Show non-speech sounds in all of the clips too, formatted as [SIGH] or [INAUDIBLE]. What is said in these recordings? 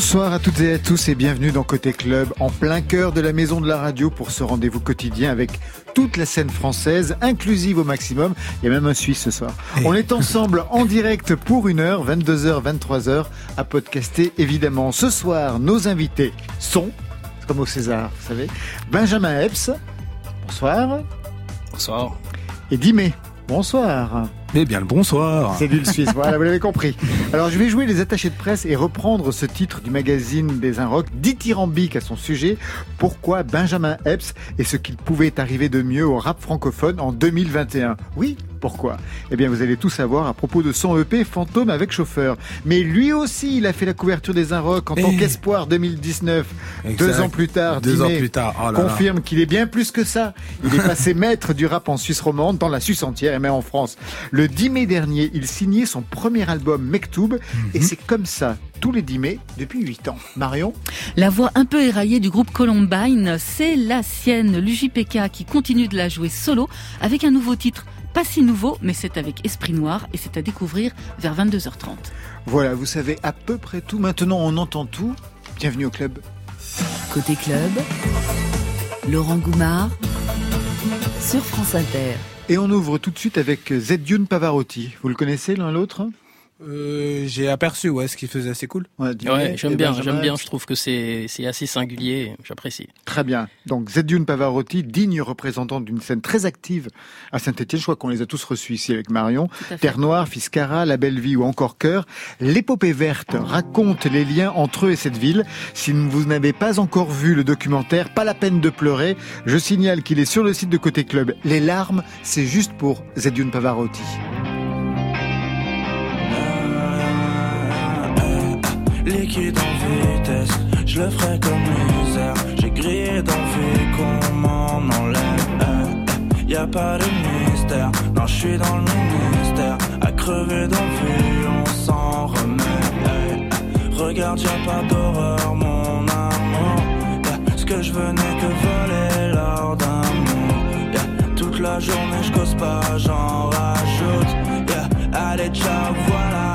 Bonsoir à toutes et à tous et bienvenue dans Côté Club, en plein cœur de la maison de la radio pour ce rendez-vous quotidien avec toute la scène française, inclusive au maximum. Il y a même un Suisse ce soir. On est ensemble en direct pour une heure, 22h, 23h, à podcaster évidemment. Ce soir, nos invités sont, comme au César, vous savez, Benjamin Epps. Bonsoir. Bonsoir. Et Dimé. Bonsoir. Eh bien le bonsoir. C'est du Suisse, voilà, vous l'avez compris. Alors je vais jouer les attachés de presse et reprendre ce titre du magazine des Inrocks, dithyrambique à son sujet, pourquoi Benjamin Epps et ce qu'il pouvait arriver de mieux au rap francophone en 2021. Oui, pourquoi? Eh bien, vous allez tout savoir à propos de son EP Fantôme avec chauffeur. Mais lui aussi, il a fait la couverture des Inrocks en tant Eh. qu'espoir 2019. Exact. Deux ans plus tard, Deux ans plus tard, oh là là. confirme qu'il est bien plus que ça. Il est [LAUGHS] passé maître du rap en Suisse romande, dans la Suisse entière et même en France. Le 10 mai dernier, il signait son premier album Mektoub Mhm. et c'est comme ça tous les 10 mai depuis 8 ans. Marion La voix un peu éraillée du groupe Columbine, c'est la sienne, l'UJPK, qui continue de la jouer solo avec un nouveau titre. Pas si nouveau, mais c'est avec Esprit Noir et c'est à découvrir vers 22h30. Voilà, vous savez à peu près tout. Maintenant, on entend tout. Bienvenue au club. Côté club, Laurent Goumard sur France Inter. Et on ouvre tout de suite avec Zedjun Pavarotti. Vous le connaissez l'un l'autre? Euh, J'ai aperçu ouais ce qu'il faisait assez cool. Ouais, j'aime bien, j'aime bien. Je trouve que c'est c'est assez singulier. J'apprécie. Très bien. Donc Zedjun Pavarotti, digne représentant d'une scène très active à Saint-Etienne. Je crois qu'on les a tous reçus ici avec Marion. Terre Noire, Fiscara, La Belle Vie ou encore Cœur. L'épopée verte raconte les liens entre eux et cette ville. Si vous n'avez pas encore vu le documentaire, pas la peine de pleurer. Je signale qu'il est sur le site de Côté Club. Les larmes, c'est juste pour Zedjun Pavarotti. Liquide en vitesse, je le ferai comme misère. J'ai grillé d'envie qu'on m'en enlève. Y a pas de mystère, non, je suis dans le ministère. À crever d'envie, on s'en remet. Regarde, y'a pas d'horreur, mon amour. Ce que je n'est que voler l'or d'amour. Yeah, Toute la journée, je cause pas, j'en rajoute. Allez, ciao, voilà,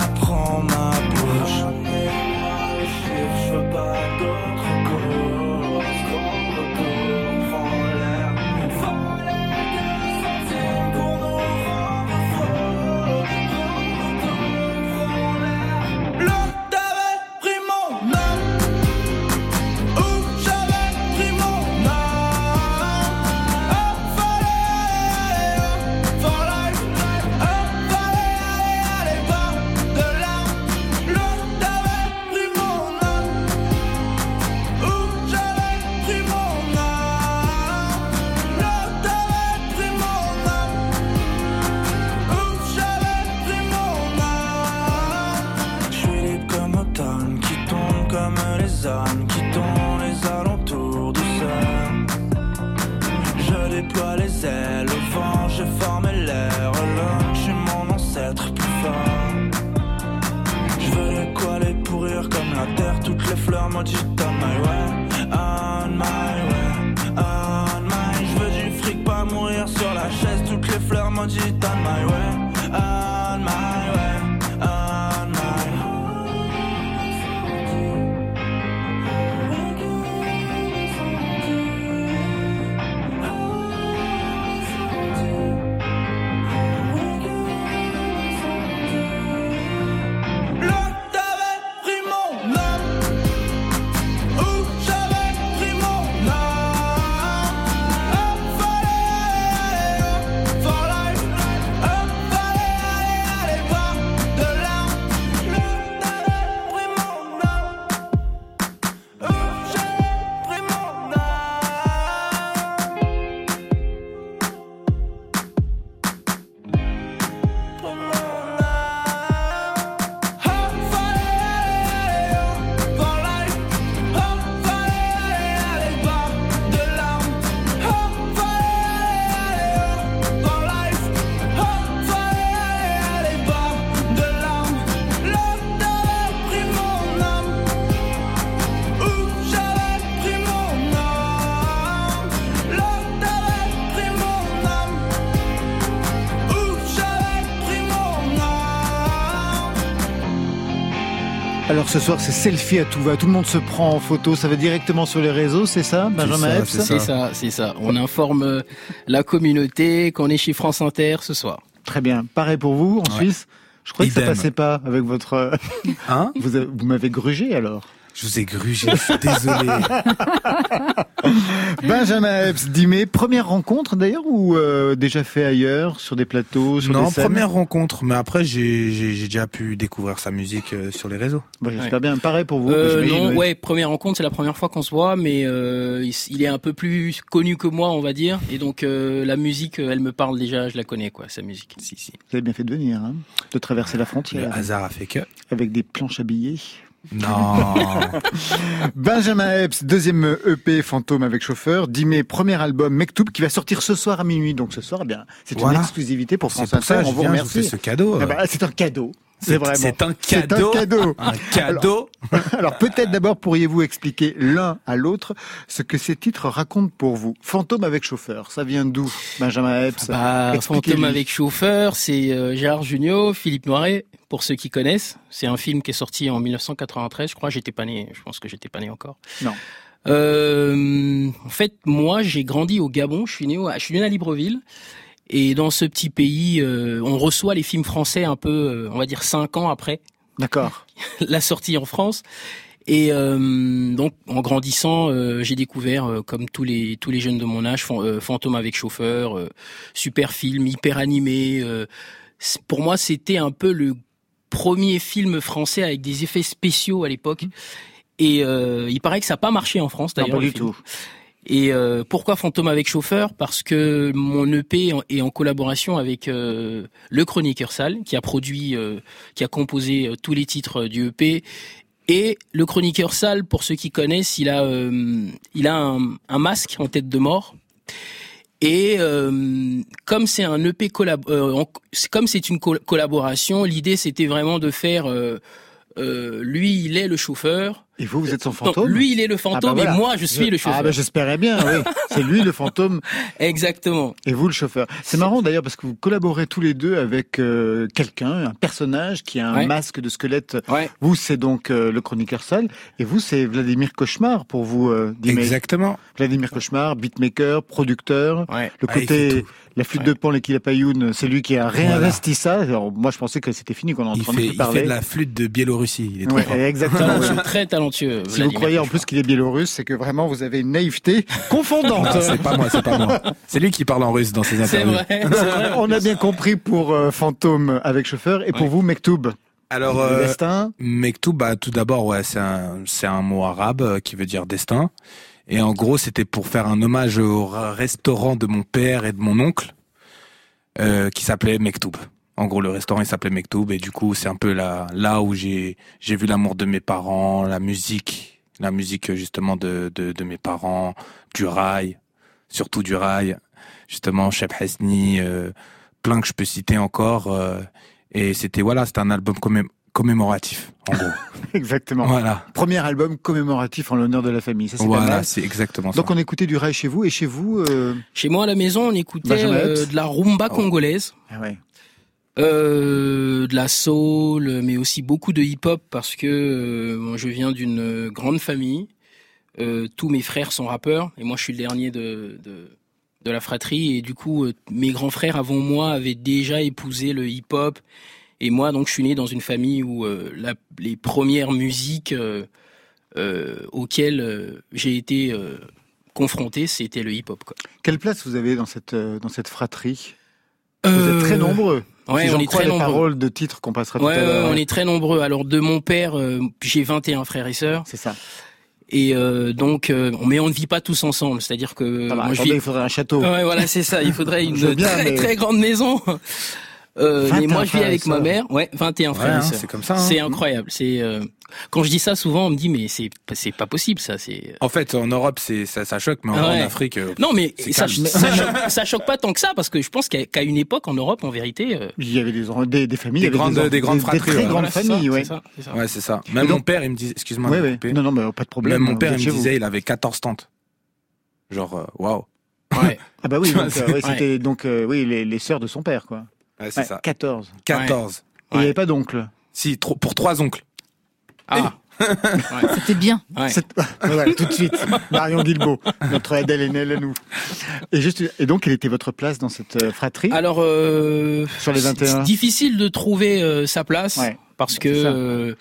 ce soir, c'est selfie à tout va. Tout le monde se prend en photo. Ça va directement sur les réseaux, c'est ça, Benjamin ça, c'est ça, c'est ça. On informe euh, la communauté qu'on est chez France Inter ce soir. Très bien. Pareil pour vous, en Ouais. Suisse Je crois que ça passait pas avec votre... euh, Hein? [LAUGHS] vous m'avez grugé alors Je vous ai grugé, je suis désolé. [LAUGHS] Benjamin Epps, 10 mai. Première rencontre d'ailleurs ou euh, déjà fait ailleurs, sur des plateaux, sur non, des première rencontre, mais après j'ai déjà pu découvrir sa musique euh, sur les réseaux. Bah, J'espère bien. Pareil pour vous. Euh, non, oui. ouais, première rencontre, c'est la première fois qu'on se voit, mais euh, il, est un peu plus connu que moi, on va dire, et donc euh, la musique, elle me parle déjà, je la connais, quoi, sa musique. Si si. Vous avez bien fait de venir, hein, de traverser la Le frontière hasard a fait que. avec des planches habillées. Non. [LAUGHS] Benjamin Epps, deuxième EP Fantôme avec chauffeur. 10 mai, premier album Mektoub qui va sortir ce soir à minuit. Donc ce soir, eh bien, c'est Voilà. une exclusivité pour C'est France Inter. On vous remercie. ce cadeau. Ah bah, c'est un cadeau. C'est vraiment. C'est un C'est un cadeau. cadeau. [LAUGHS] Un cadeau. Alors peut-être d'abord pourriez-vous expliquer l'un à l'autre ce que ces titres racontent pour vous. Fantôme avec chauffeur, ça vient d'où, Benjamin Epps Bah, Expliquez-lui. Fantôme avec chauffeur, c'est euh, Gérard Jugnot, Philippe Noiret, pour ceux qui connaissent. C'est un film qui est sorti en 1993, je crois. J'étais pas né, je pense que j'étais pas né encore. Non. Euh, en fait, moi, j'ai grandi au Gabon. Je suis né, au- je suis né à Libreville. Et dans ce petit pays, euh, on reçoit les films français un peu, euh, on va dire cinq ans après D'accord. [LAUGHS] la sortie en France. Et euh, donc, en grandissant, euh, j'ai découvert, euh, comme tous les tous les jeunes de mon âge, euh, Fantôme avec chauffeur, euh, super film, hyper animé. euh, pour moi, c'était un peu le premier film français avec des effets spéciaux à l'époque. Et euh, il paraît que ça n'a pas marché en France d'ailleurs. pas du film. tout. Et euh, pourquoi Fantôme avec chauffeur? Parce que mon EP est en collaboration avec euh, le chroniqueur Sal, qui a produit, euh, qui a composé euh, tous les titres du EP. Et le chroniqueur Sal, pour ceux qui connaissent, il a, euh, il a un, masque en tête de mort. Et euh, comme c'est un EP collab, euh, en- comme c'est une col- collaboration, l'idée c'était vraiment de faire. euh, euh, lui, il est le chauffeur. Et vous, vous êtes son fantôme lui, il est le fantôme Ah bah voilà. et moi, je suis le chauffeur. Ah bah j'espérais bien, oui. C'est lui le fantôme [LAUGHS] Exactement. et vous le chauffeur. C'est marrant d'ailleurs parce que vous collaborez tous les deux avec euh, quelqu'un, un personnage qui a un Ouais. masque de squelette. Ouais. Vous, c'est donc euh, le chroniqueur sale et vous, c'est Vladimir Cauchemar pour vous, euh. Exactement. Vladimir Cauchemar, beatmaker, producteur. Ouais. Le Ah, il côté, la flûte Ouais. de pan, l'équipe Payoun, c'est lui qui a réinvesti ça. Alors, moi, je pensais que c'était fini, qu'on en Il entendait plus il parler. fait de la flûte de Biélorussie. Il est exactement. [LAUGHS] Talentueux, très talentueux. Si vous croyez en plus qu'il est biélorusse, c'est que vraiment vous avez une naïveté confondante. C'est pas moi, c'est pas moi. C'est lui qui parle en russe dans ses interviews. vrai. c'est vrai. [LAUGHS] On a bien compris pour euh, Fantôme avec chauffeur et pour Ouais. vous Mektoub. Alors, euh, destin. Mektoub, bah, tout d'abord, ouais, c'est un, mot arabe euh, qui veut dire destin. Et en gros, c'était pour faire un hommage au ra- restaurant de mon père et de mon oncle, euh, qui s'appelait Mektoub. En gros, le restaurant, il s'appelait Mektoub. Et du coup, c'est un peu là, là où j'ai, j'ai vu l'amour de mes parents, la musique, la musique, justement, de, de, de mes parents, du rail, surtout du rail. Justement, Cheb Hasni, euh, plein que je peux citer encore. euh, et c'était, voilà, c'était un album commém- commémoratif, en gros. [LAUGHS] Exactement. Voilà. Premier album commémoratif en l'honneur de la famille. Ça, c'est Voilà, c'est exactement ça. Donc on écoutait du rail chez vous et chez vous. euh, Chez moi à la maison, on écoutait euh, de la rumba Oh. congolaise, Ah ouais. Euh, de la soul, mais aussi beaucoup de hip-hop parce que euh, je viens d'une grande famille. Euh, tous mes frères sont rappeurs et moi je suis le dernier de, de, de la fratrie et du coup mes grands frères avant moi avaient déjà épousé le hip-hop et moi donc je suis né dans une famille où la, les premières musiques auxquelles j'ai été confronté c'était le hip-hop. Quelle place vous avez dans cette dans cette fratrie? Vous êtes très nombreux. Ouais, si on est très nombreux. paroles de titres qu'on passera tout Ouais, à l'heure. ouais, on est très nombreux. Alors de mon père, euh, j'ai 21 frères et sœurs, C'est ça. et euh, donc, euh, mais on ne vit pas tous ensemble. C'est-à-dire que Ah bah, moi je attendez, vis. il faudrait un château. Ouais, voilà, c'est ça. Il faudrait [LAUGHS] une Je bien, très mais- très grande maison. Euh, mais 21 moi, je vis avec ma mère. Ouais, 21 Ouais, frères hein, et sœurs. c'est comme ça. hein. C'est incroyable. C'est euh, quand je dis ça souvent, on me dit mais c'est c'est pas possible ça. C'est En fait, en Europe, c'est ça, ça choque, mais en, ouais. en Afrique, euh, non mais ça, ça, choque, ça choque pas tant que ça parce que je pense qu'à qu'à une époque en Europe, en vérité, euh, Il y avait des, des, des familles, Des grandes- des grandes fratries, très ouais. grandes voilà, c'est ça, familles, ouais. c'est ça, ouais, c'est ça. Même donc- mon père, il me disait, excuse-moi, Ouais, ouais. Non, non, mais pas de problème. Même mon vous père, il me vous. disait, il avait 14 tantes. Genre, euh, waouh. Ouais. [LAUGHS] Ah bah oui, euh, c'était donc euh, oui les, les sœurs de son père quoi. Ouais, c'est ça. 14. 14. Et il n'y avait pas d'oncle. Si, pour trois oncles. Ah, [LAUGHS] C'était bien. ouais. Voilà, [LAUGHS] tout de suite. Marion Guilbault, notre Adèle Haenel à nous. Et, juste, et donc, quelle était votre place dans cette euh, fratrie? Alors, euh, Sur les 21. c'est difficile de trouver euh, sa place Ouais, parce que, euh,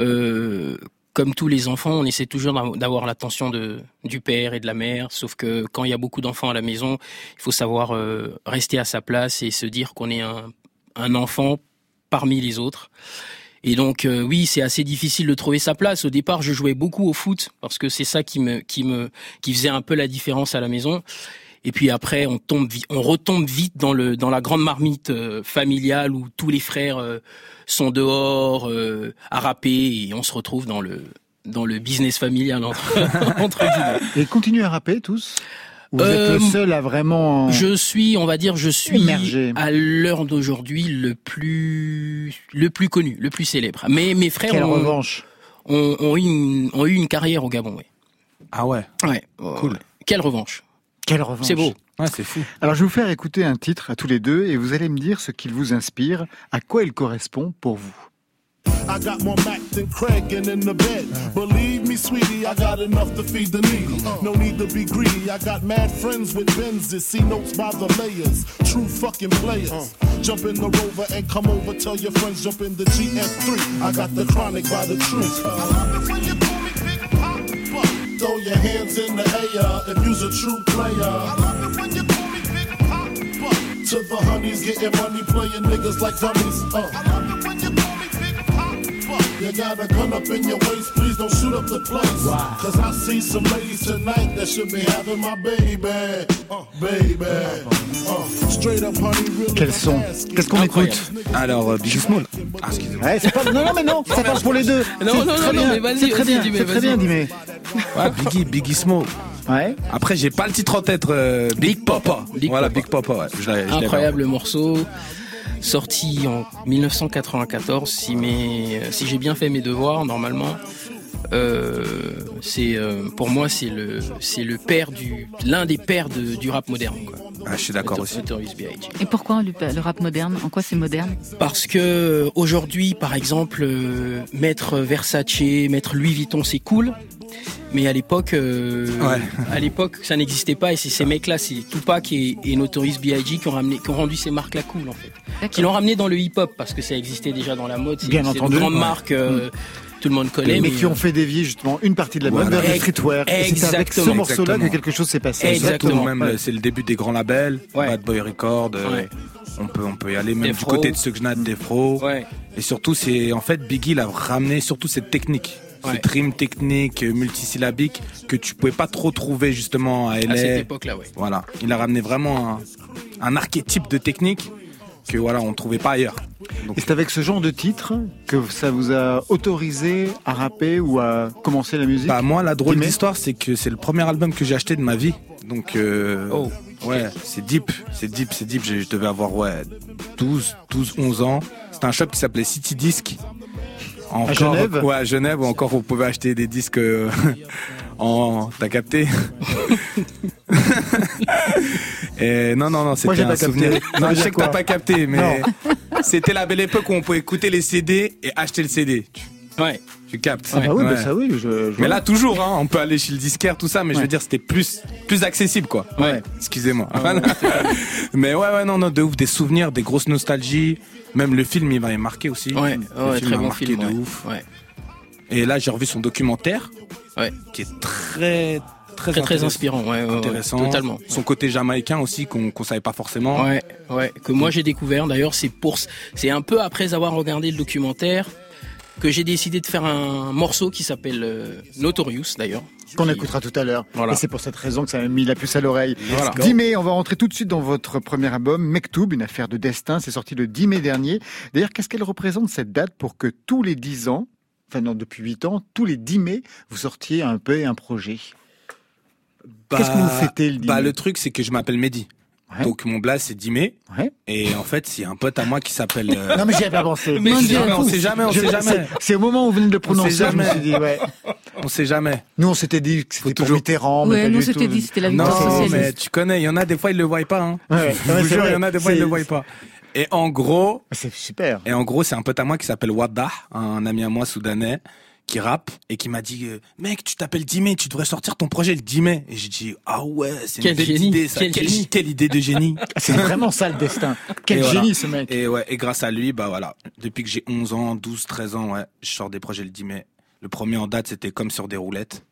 euh, comme tous les enfants, on essaie toujours d'av- d'avoir l'attention de du père et de la mère. Sauf que quand il y a beaucoup d'enfants à la maison, il faut savoir euh, rester à sa place et se dire qu'on est un, un enfant parmi les autres. Et donc euh, oui, c'est assez difficile de trouver sa place. Au départ, je jouais beaucoup au foot parce que c'est ça qui me qui me qui faisait un peu la différence à la maison. Et puis après, on tombe, on retombe vite dans le dans la grande marmite euh, familiale où tous les frères euh, sont dehors euh, à rapper et on se retrouve dans le dans le business familial entre, [LAUGHS] entre guillemets. Et continuez à rapper tous? Ou Vous êtes Euh, le seul à vraiment... Je suis, on va dire, je suis Immergé. à l'heure d'aujourd'hui le plus le plus connu, le plus célèbre. Mais mes frères Quelle ont, revanche ont, ont eu une, ont eu une carrière au Gabon. Ouais. Ah ouais, Ouais. Cool. Quelle revanche. Quelle revanche C'est beau. ouais c'est fou. Alors, je vais vous faire écouter un titre à tous les deux et vous allez me dire ce qu'il vous inspire, à quoi il correspond pour vous. I got more Mac than Craig and in the bed. Believe me, sweetie, I got enough to feed the needy. No need to be greedy. I got mad friends with Benzes. See notes by the layers. True fucking players. Jump in the rover and come over. Tell your friends jump in the GF3. I got the chronic by the truth. I love it when you call me Big. Throw your hands in the air if you's a true player. I love it when you call me Big Papa. To the honeys getting money, playing niggas like dummies. Uh. You got a gun up in your waist, please don't shoot up the place. Cause I see some ladies tonight that should be having my baby. Uh, baby. Uh, straight up honey, really Quel son Qu'est-ce qu'on Incroyable. écoute? Alors, euh, Biggie Small. Ah, excusez-moi. Ouais, c'est pas... Non, non, mais non, ça passe pour les deux. Non, C'est non, très non, bien, mais vas-y, C'est très bien, c'est très bien, Dimé. Ouais, Biggie, Biggie Small. Ouais. Après, j'ai pas le titre en tête. euh, Big, Big Papa. Papa. Big voilà, Papa. Big Papa. Ouais. Je je. Incroyable morceau. Sorti en 1994, si mes, si j'ai bien fait mes devoirs normalement, euh, c'est euh, pour moi c'est le c'est le père du l'un des pères de- du rap moderne. Quoi. Ah, je suis d'accord aussi. Et pourquoi le, le rap moderne? En quoi c'est moderne? Parce que euh, aujourd'hui, par exemple, euh, mettre Versace, mettre Louis Vuitton, c'est cool. Mais à l'époque, euh, Ouais. à l'époque, ça n'existait pas. Et c'est ces mecs-là, c'est Tupac et, et Notorious B.I.G. qui ont ramené, qui ont rendu ces marques-là cool, en fait. Qui l'ont ramené dans le hip-hop parce que ça existait déjà dans la mode. C'est Bien entendu. grandes Ouais. marques, euh, tout le monde connaît. Mais Mais, qui ont fait dévier justement une partie de la mode Voilà. vers le streetwear. Et c'est avec ce Exactement. morceau-là que Exactement. quelque chose s'est passé. Exactement. Surtout, même, Ouais. le- c'est le début des grands labels. Ouais. Bad Boy Record. euh, Ouais. On peut, on peut y aller même Defro. du côté de Sugnat, Defro. Et surtout, c'est en fait Biggie il a ramené surtout cette technique, Ouais. cette rime technique multisyllabique que tu pouvais pas trop trouver justement à À cette LA. époque-là, ouais. Voilà, il a ramené vraiment un, un archétype de technique que voilà on trouvait pas ailleurs. Et c'est avec ce genre de titre que ça vous a autorisé à rapper ou à commencer la musique? Bah moi la drôle d'histoire c'est que c'est le premier album que j'ai acheté de ma vie. Donc euh, Oh. ouais, c'est deep, c'est deep, c'est deep, je je devais avoir ouais 12 12 11 ans. C'était un shop qui s'appelait City Disc. Encore, Genève? Ouais, à Genève, ou encore vous pouvez acheter des disques euh, [LAUGHS] en. T'as capté? [LAUGHS] Et non, non, non, c'était un capté. souvenir. Non, je sais que t'as pas capté, mais c'était la belle époque où on pouvait écouter les CD et acheter le CD. Tu, Ouais. tu captes Ah bah oui, Ouais. bah ça oui. Je, je Mais là, toujours, hein, on peut aller chez le disquaire, tout ça, mais je veux dire, c'était plus, plus accessible, quoi. Ouais. Excusez-moi. Voilà. [LAUGHS] mais ouais, ouais, non, non, de ouf, des souvenirs, des grosses nostalgies. Même le film, il m'avait marqué aussi. Ouais, Le film très m'a bon marqué film. de ouf. Ouais. Et là, j'ai revu son documentaire, Ouais. qui est très, très, Très inspirant, ouais, ouais, ouais, Intéressant. totalement. Son côté jamaïcain aussi, qu'on qu'on savait pas forcément. Ouais, ouais, que moi j'ai découvert. D'ailleurs, c'est pour, c'est un peu après avoir regardé le documentaire que j'ai décidé de faire un morceau qui s'appelle euh, Notorious, d'ailleurs. qu'on écoutera tout à l'heure. Voilà. Et c'est pour cette raison que ça m'a mis la puce à l'oreille. Voilà. Dimé, on va rentrer tout de suite dans votre premier album, Mektoub, une affaire de destin. C'est sorti le 10 mai dernier. D'ailleurs, qu'est-ce qu'elle représente cette date pour que tous les 10 ans, enfin non, depuis 8 ans, tous les 10 mai, vous sortiez un peu un projet? Qu'est-ce que vous fêtez le 10 Bah, mai? le truc, c'est que je m'appelle Mehdi. Ouais. Donc, mon blaze, c'est 10 mai. Ouais. Et en fait, c'est un pote à moi qui s'appelle. euh, Non mais j'y avais pas pensé. Mais Dieu. jamais, on sait jamais, on Je- sait jamais. c'est- au moment où vous venez de le prononcer, sait je me suis dit, ouais. [LAUGHS] On sait jamais. Nous, on s'était dit que c'était toujours- Mitterrand, mais Ouais, pas nous du c'était tout. dit, c'était la Non, victoire mais tu connais, il y en a des fois, ils le voient pas. Hein. Ouais, Je ouais, vous c'est jure, il y en a des fois, ils le voient pas. Et en gros, C'est super. et en gros, c'est un pote à moi qui s'appelle Waddah, un ami à moi soudanais, qui rappe et qui m'a dit euh, mec tu t'appelles Dimé tu devrais sortir ton projet le 10 mai et j'ai dit ah ouais c'est une belle génie, idée ça quel quelle, génie. quelle idée de génie [LAUGHS] C'est vraiment ça le destin. Quel Et voilà. génie ce mec. et ouais et grâce à lui bah voilà depuis que j'ai 11 ans 12 13 ans ouais je sors des projets le 10 mai le premier en date c'était comme sur des roulettes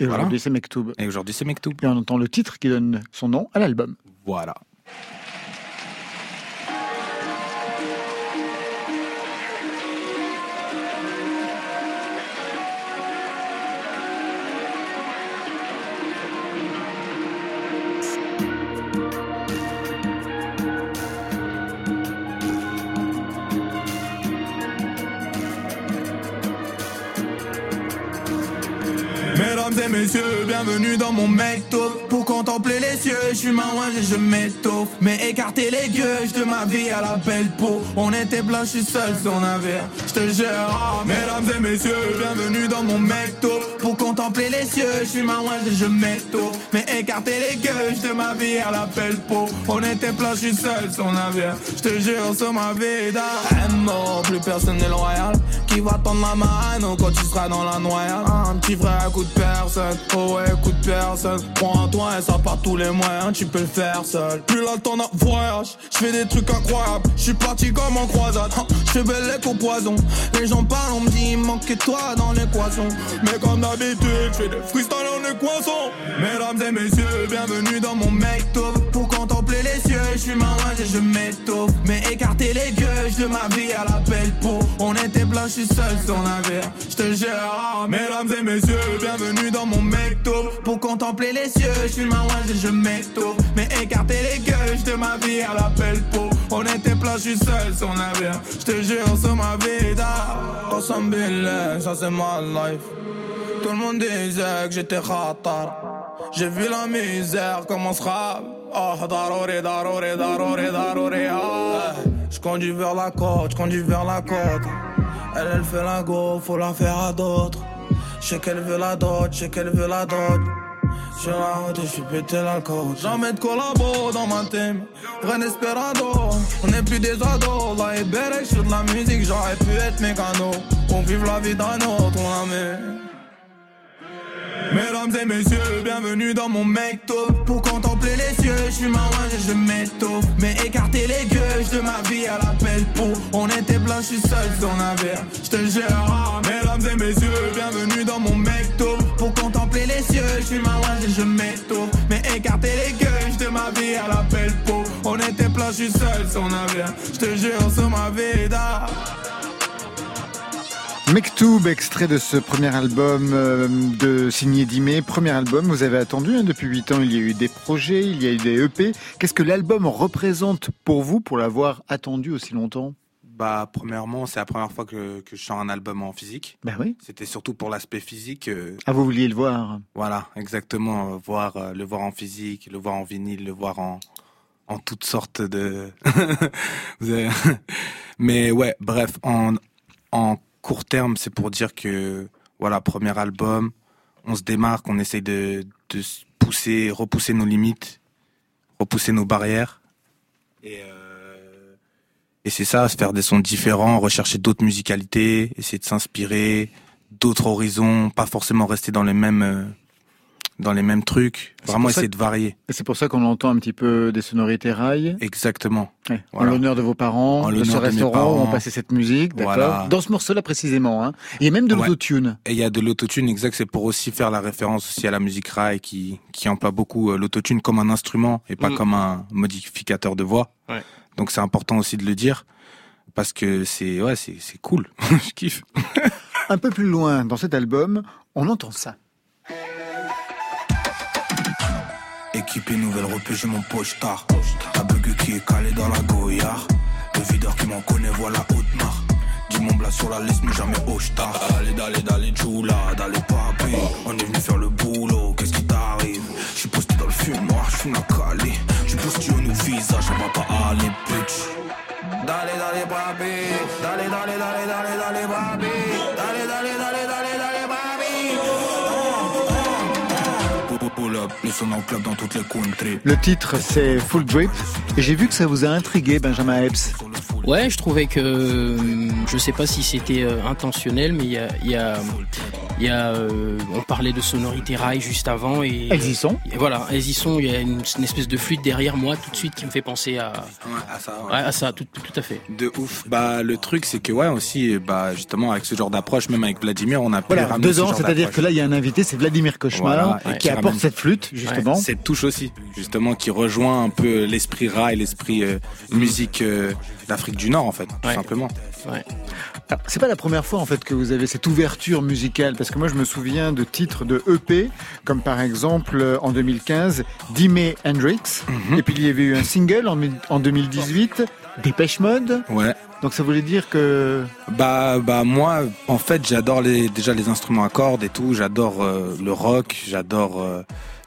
Et voilà. aujourd'hui c'est Mektoub. et aujourd'hui c'est Mektoub Et on entend le titre qui donne son nom à l'album. voilà Mesdames et messieurs, bienvenue dans mon mecto Pour contempler les cieux, je suis marouin et je m'étoffe. Mais écarter les gueules de ma vie à la belle peau. On était blancs, je suis seul sur navire, je te ah, Mesdames et messieurs, bienvenue dans mon mecto Pour contempler les cieux, je suis et je m'étoffe Mais écarter les gueules de ma vie à la belle peau On était blancs, je suis seul sur navire, je te jure sur ma Un mot, plus personne n'est loyal. Qui va tendre la main quand tu seras dans la noyade. Un petit frère, coup de personne. Oh ouais, coup de personne. Prends en toi et ça par tous les moyens Tu peux le faire seul. Plus là temps d'un voyage Je fais des trucs incroyables. Je suis parti comme en croisade. Hein, Je fais belle qu'au poison. Les gens parlent, on me dit manque que toi dans l'équation. Mais comme d'habitude Je fais des freestyles en équation Mesdames et messieurs Bienvenue dans mon mecto Je suis marin et je m'étoffe Mais écarter les gueules de ma vie à la belle peau. On était blancs, je suis seul sur navire Je te jure ah, Mesdames et messieurs Bienvenue dans mon mecto. Pour contempler les cieux Je suis marin et je m'étoffe Mais écarter les gueules de ma vie à la belle peau. On était blancs, je suis seul sur navire Je te jure sur ma vida. Ensemble, ça c'est ma life. Tout le monde disait que j'étais ratar. J'ai vu la misère comme on se. Oh, daroré, daroré, daroré, daroré, ah. Je vers la côte, je conduis vers la côte. Elle, elle fait la go, faut la faire à d'autres. Je sais qu'elle veut la dot, je sais qu'elle veut la dot. Sur la route, je suis pété la côte. Jamais de collabo dans ma team. Vrai on n'est plus des ados. Là, et je de la musique, j'aurais pu être mécano. On vive la vie d'un autre, on la met. Mesdames et messieurs, bienvenue dans mon mecto. Pour contempler les cieux, je suis marin et je m'étoffe. Mais écarter les gueules de ma vie à la belle peau On était blancs, je suis seul sur navire Je te jure, mesdames et messieurs, bienvenue dans mon mecto. Pour contempler les cieux, je suis marin et je m'étoffe. Mais écarter les gueules de ma vie à la belle peau On était blancs, je suis seul sur navire Je te jure, sur ma vida Mektoub, extrait de ce premier album euh, de signé Dimé. Premier album, vous avez attendu, hein, depuis 8 ans, il y a eu des projets, il y a eu des EP. Qu'est-ce que l'album représente pour vous, pour l'avoir attendu aussi longtemps? Bah premièrement c'est la première fois que, que je sors un album en physique Ben oui. c'était surtout pour l'aspect physique euh, Ah, vous vouliez le voir Voilà, exactement. euh, voir, le voir en physique, le voir en vinyle, le voir en, en toutes sortes de. [LAUGHS] [LAUGHS] Mais ouais, bref, en, en court terme, c'est pour dire que, voilà, premier album, on se démarque, on essaye de, de se pousser, repousser nos limites, repousser nos barrières. Et, euh, et c'est ça, se faire des sons différents, rechercher d'autres musicalités, essayer de s'inspirer, d'autres horizons, pas forcément rester dans les mêmes euh, dans les mêmes trucs, vraiment essayer de varier. Et c'est pour ça qu'on entend un petit peu des sonorités rail. Exactement. Ouais. Voilà. En l'honneur de vos parents, En de l'honneur ce de mes restaurant où parents. on passait cette musique, d'accord Voilà. Dans ce morceau-là précisément. Hein. Il y a même de Ouais. l'autotune. Et il y a de l'autotune, exact, c'est pour aussi faire la référence aussi à la musique rail qui qui emploie beaucoup euh, l'autotune comme un instrument et pas Mm. comme un modificateur de voix. Ouais. Donc c'est important aussi de le dire parce que c'est ouais, c'est c'est cool. [LAUGHS] Je kiffe. Un peu plus loin dans cet album, on entend ça. Équipé nouvelle repêche, j'ai mon poche-tard. La bug qui est calé dans la goyard. Le videur qui m'en connaît, voilà haute. Dis mon blas sur la liste, mais jamais hoche-tard. Allez, d'aller, d'aller, Jula, d'aller, papi. On est venu faire le boulot, qu'est-ce qui t'arrive? Je suis posté dans le fumoir, je suis la calé. Je suis postillonne au visage, on va pas aller, bitch. D'aller, d'aller, papi. D'aller, d'aller, d'aller, d'aller, d'aller, papi. Le titre, c'est Full Drip. Et j'ai vu que ça vous a intrigué, Benjamin Epps. Ouais, je trouvais que je sais pas si c'était euh, intentionnel, mais il y a, il y a, il y a euh, on parlait de sonorité rail juste avant et Elles y sont. et voilà, elles y sont. Il y a une, une espèce de flûte derrière moi tout de suite qui me fait penser à, Ouais, à ça, ouais. ouais, à ça, tout, tout à fait. De ouf. Bah le truc c'est que ouais aussi bah justement avec ce genre d'approche même avec Vladimir on a pu Voilà, ramener deux ans, c'est-à-dire que là, il y a un invité, c'est Vladimir Cauchemar, Voilà, qui apporte ramène- cette flûte, justement. Cette touche aussi, justement, qui rejoint un peu l'esprit rail, l'esprit euh, musique euh, d'Afrique du Nord, en fait, tout Ouais. simplement. Ouais. C'est pas la première fois en fait que vous avez cette ouverture musicale parce que moi je me souviens de titres de EP comme par exemple euh, en 2015 Dimé Hendrix Mhm. et puis il y avait eu un single en, en 2018 Dépêche Mode Ouais. donc ça voulait dire que Bah, bah moi, en fait, j'adore les, déjà les instruments à cordes et tout. J'adore euh, le rock. J'adore euh,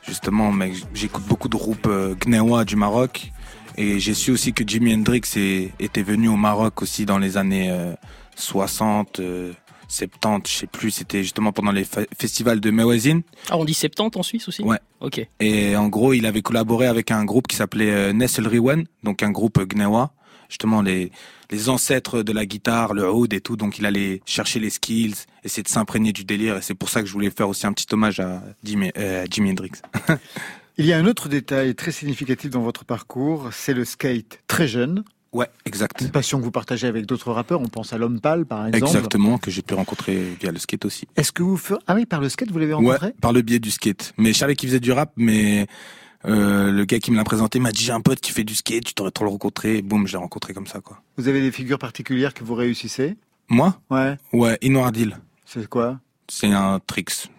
justement, mec, j'écoute beaucoup de groupes euh, gnéwa du Maroc. Et j'ai su aussi que Jimi Hendrix est- était venu au Maroc aussi dans les années euh, 60, euh, 70, je sais plus. C'était justement pendant les fe- festivals de Mewazine. Ah, on dit 70 en Suisse aussi? Ouais. Ok. Et en gros, il avait collaboré avec un groupe qui s'appelait euh, Nessel Riwen, donc un groupe gnéwa, justement les les ancêtres de la guitare, le oud et tout. Donc il allait chercher les skills, essayer de s'imprégner du délire. Et c'est pour ça que je voulais faire aussi un petit hommage à Jimi, euh, à Jimi Hendrix. [LAUGHS] il y a un autre détail très significatif dans votre parcours c'est le skate très jeune Ouais, exact. une passion que vous partagez avec d'autres rappeurs on pense à l'homme pâle par exemple Exactement, que j'ai pu rencontrer via le skate aussi. est-ce que vous ah oui par le skate vous l'avez rencontré? Ouais, par le biais du skate. Mais je savais qu'il faisait du rap, mais euh, le gars qui me l'a présenté m'a dit j'ai un pote qui fait du skate, tu devrais trop le rencontrer. Et boum, je l'ai rencontré comme ça, quoi. vous avez des figures particulières que vous réussissez? Moi? Ouais Ouais, Inoardil. c'est quoi? C'est un tricks.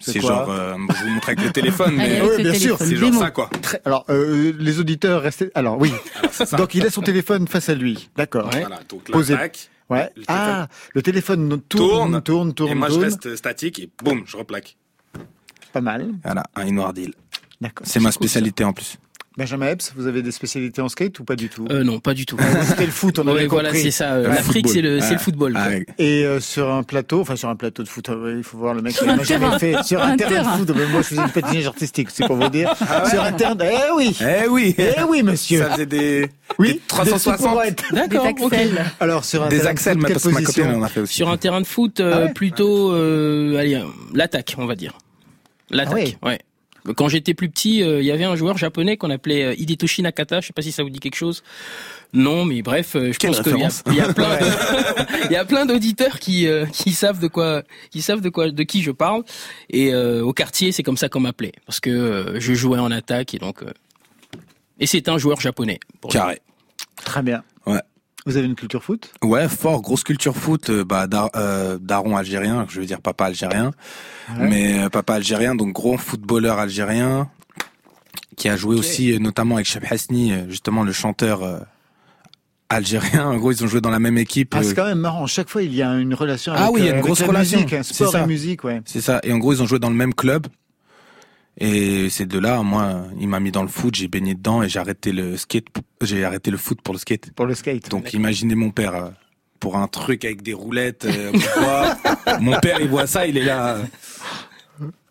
C'est genre, euh, je vous montre avec le téléphone, mais Allez, oui, bien sûr, c'est genre ça, quoi. Alors, euh, les auditeurs, restez. Alors, oui. [LAUGHS] Donc, il a son téléphone face à lui. D'accord. Ouais. Voilà, donc Ouais. Le. Ah, le téléphone tourne, Tourne. tourne, tourne, et moi je reste statique et boum, je replaque. Pas mal. Voilà, un Inoardil. D'accord. C'est ma cool, spécialité en plus. Benjamin Epps, vous avez des spécialités en skate ou pas du tout? Euh, non, pas du tout. C'était le foot, on Ouais, avait voilà, compris. c'est ça. euh, L'Afrique, football. c'est le, Ah, football. ah, ouais. Et euh, sur un plateau, enfin sur un plateau de foot, euh, il faut voir le mec Sur qui un terrain. fait. Sur un, Un terrain, terrain. de foot, mais moi je faisais du patinage artistique, c'est pour vous dire. sur un terrain, de- eh oui, Eh oui eh oui monsieur. Ça faisait des, oui, des 360. des supports. Des D'accord. ok. axels. Alors sur un Des terrain de axels, foot, quelle ma copine en a fait aussi. Sur un terrain de foot, euh, Ah ouais plutôt, euh, allez, l'attaque, on va dire. L'attaque, ouais. Quand j'étais plus petit, euh, il y avait un joueur japonais qu'on appelait euh, Hidetoshi Nakata. Je sais pas si ça vous dit quelque chose. Non, mais bref, euh, je Quelle pense qu'il y a, référence. il y a plein, [LAUGHS] il y a plein d'auditeurs qui euh, qui savent de quoi, qui savent de quoi, de qui je parle. Et euh, au quartier, c'est comme ça qu'on m'appelait parce que euh, je jouais en attaque et donc. euh, et c'est un joueur japonais. pour Carré. Très bien. Vous avez une culture foot? Ouais, fort, grosse culture foot, euh, bah, dar- euh, daron algérien, je veux dire papa algérien, Ouais. mais euh, papa algérien, donc gros footballeur algérien, qui a joué aussi notamment avec Cheb Hasni, justement le chanteur euh, algérien. En gros, ils ont joué dans la même équipe. Ah, c'est quand même marrant. Chaque fois, il y a une relation Ah avec, oui, il y a une grosse la relation. musique, sport ça. et musique, ouais. C'est ça. Et en gros, ils ont joué dans le même club. Et c'est de là, moi, il m'a mis dans le foot, j'ai baigné dedans et j'ai arrêté le skate, j'ai arrêté le foot pour le skate. Pour le skate. Donc imaginez mon père euh, pour un truc avec des roulettes. euh, [LAUGHS] mon père, il voit ça, il est là.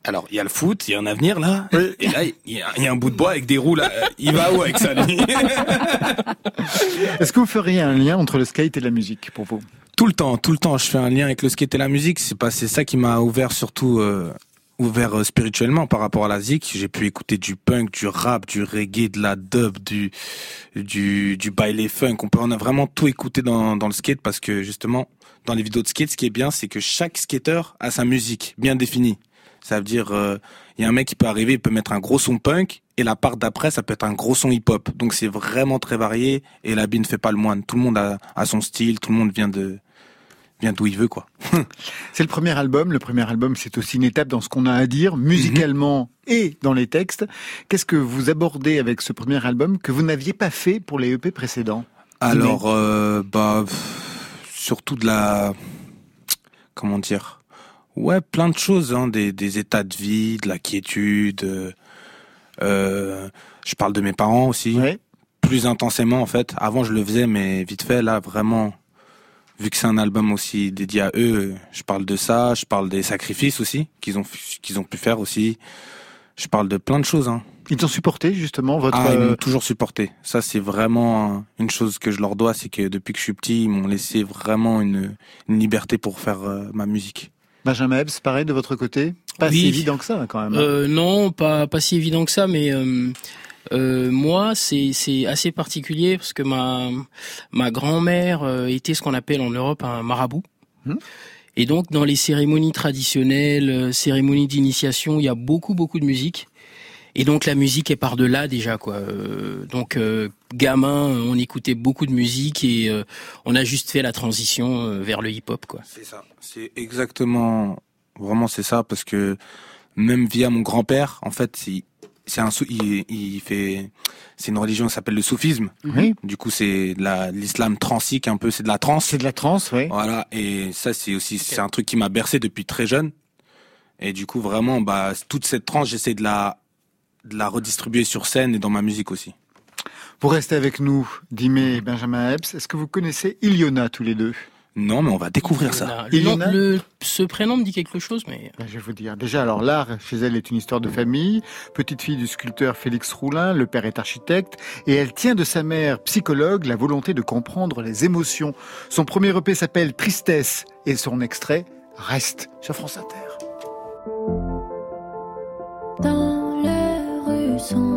Alors, il y a le foot, il y a un avenir là. Et là, il y, a- il y a un bout de bois avec des roues là. Il va où avec ça lui? [LAUGHS] Est-ce que vous feriez un lien entre le skate et la musique pour vous? Tout le temps, tout le temps, je fais un lien avec le skate et la musique. C'est pas, c'est ça qui m'a ouvert surtout, euh, ouvert euh, spirituellement par rapport à la zik. J'ai pu écouter du punk, du rap, du reggae, de la dub, du, du, du baile funk. On peut, a vraiment tout écouté dans, dans le skate parce que justement, dans les vidéos de skate, ce qui est bien, c'est que chaque skater a sa musique bien définie. Ça veut dire, euh, il y a un mec qui peut arriver, il peut mettre un gros son punk, et la part d'après, ça peut être un gros son hip-hop. Donc c'est vraiment très varié, et l'habit ne fait pas le moine. Tout le monde a, a son style, tout le monde vient de vient d'où il veut, quoi. [LAUGHS] C'est le premier album. Le premier album, c'est aussi une étape dans ce qu'on a à dire, musicalement et dans les textes. Qu'est-ce que vous abordez avec ce premier album que vous n'aviez pas fait pour les EP précédents Alors, euh, bah, pff, surtout de la, comment dire, ouais, plein de choses, hein, des, des états de vie, de la quiétude. euh, euh, je parle de mes parents aussi, Ouais. plus intensément en fait. Avant, je le faisais, mais vite fait, là, vraiment, vu que c'est un album aussi dédié à eux, je parle de ça, je parle des sacrifices aussi qu'ils ont qu'ils ont pu faire aussi. Je parle de plein de choses. Hein. Ils t'ont supporté justement votre. Ah, ils euh, m'ont toujours supporté. Ça, c'est vraiment euh, une chose que je leur dois, c'est que depuis que je suis petit, ils m'ont laissé vraiment une, une liberté pour faire euh, ma musique. Benjamin Epps, pareil de votre côté? Pas Oui. si évident que ça quand même. hein. Euh, non, pas pas si évident que ça, mais euh, euh, moi c'est c'est assez particulier parce que ma ma grand-mère euh, était ce qu'on appelle en Europe un marabout. Hmm. Et donc dans les cérémonies traditionnelles, euh, cérémonies d'initiation, il y a beaucoup beaucoup de musique. Et donc la musique est par de là déjà quoi. Euh, donc euh, gamin, on écoutait beaucoup de musique et euh, on a juste fait la transition euh, vers le hip-hop quoi. C'est ça. C'est exactement, vraiment c'est ça, parce que même via mon grand-père, en fait, c'est un, il, il fait, c'est une religion qui s'appelle le soufisme. Oui, Du coup, c'est de la l'islam transique un peu, c'est de la transe. c'est de la trance, oui. Voilà, et ça c'est aussi c'est un truc qui m'a bercé depuis très jeune. Et du coup vraiment bah toute cette tranche, j'essaie de la de la redistribuer sur scène et dans ma musique aussi. Vous restez avec nous, Dimé et Benjamin Epps. Est-ce que vous connaissez Iliona tous les deux? Non, mais on va découvrir ça. Le nom- le- ce prénom me dit quelque chose, mais Ben, Je vais vous dire. Déjà, alors l'art chez elle est une histoire de famille. Petite fille du sculpteur Félix Roulin, le père est architecte et elle tient de sa mère, psychologue, la volonté de comprendre les émotions. Son premier EP s'appelle Tristesse et son extrait Reste sur France Inter. Dans les rues sombres,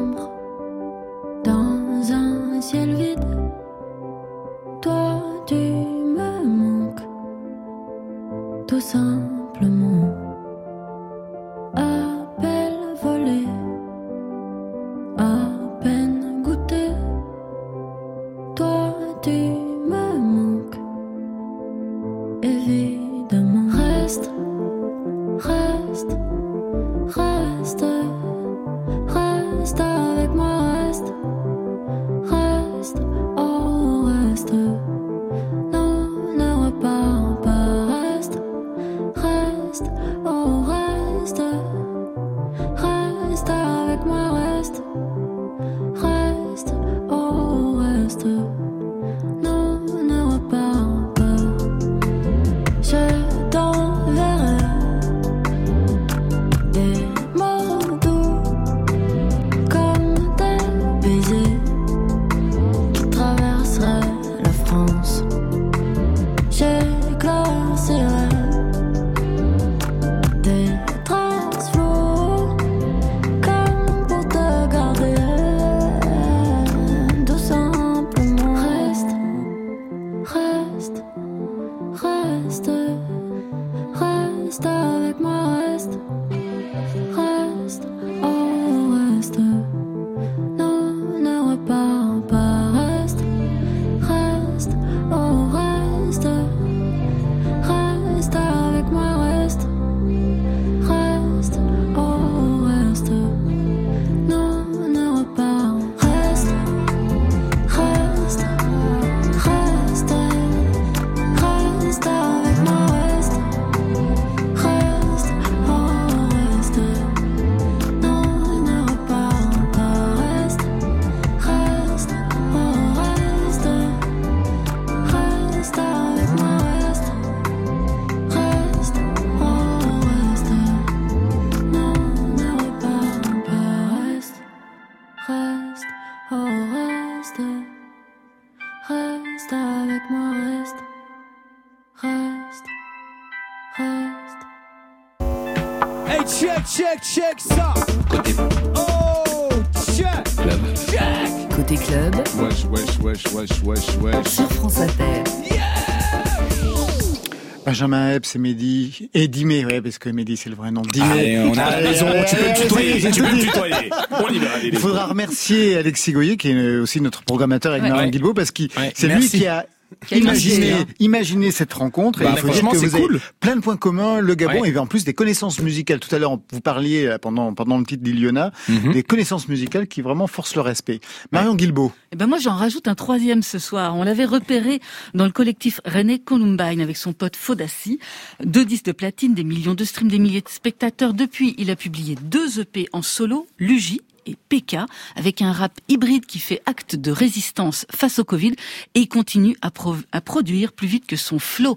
Benjamin Epps et Mehdi. Et Dimé, ouais, parce que Mehdi c'est le vrai nom. Dimé. Allez, on Allez, maison, allez, tu peux allez, tutoyer, tu peux tutoyer. On y va, Il faudra remercier Alexis Goyer, qui est aussi notre programmateur avec Ouais. Ouais. Guilbault, parce que Ouais. c'est lui qui a Initié, hein. imaginé cette rencontre. Bah, et il faut dire franchement, que c'est cool. plein de points communs, le Gabon, Ouais. et en plus des connaissances musicales. Tout à l'heure, vous parliez pendant, pendant le titre d'Iliona, Mhm. des connaissances musicales qui vraiment forcent le respect. Marion Guilbault. Eh ben moi j'en rajoute un troisième ce soir. On l'avait repéré dans le collectif René Columbine avec son pote Fodassi. Deux disques de platine, des millions de streams, des milliers de spectateurs. Depuis, il a publié deux EP en solo, Luigi et PK, avec un rap hybride qui fait acte de résistance face au Covid et continue à, pro- à produire plus vite que son flow.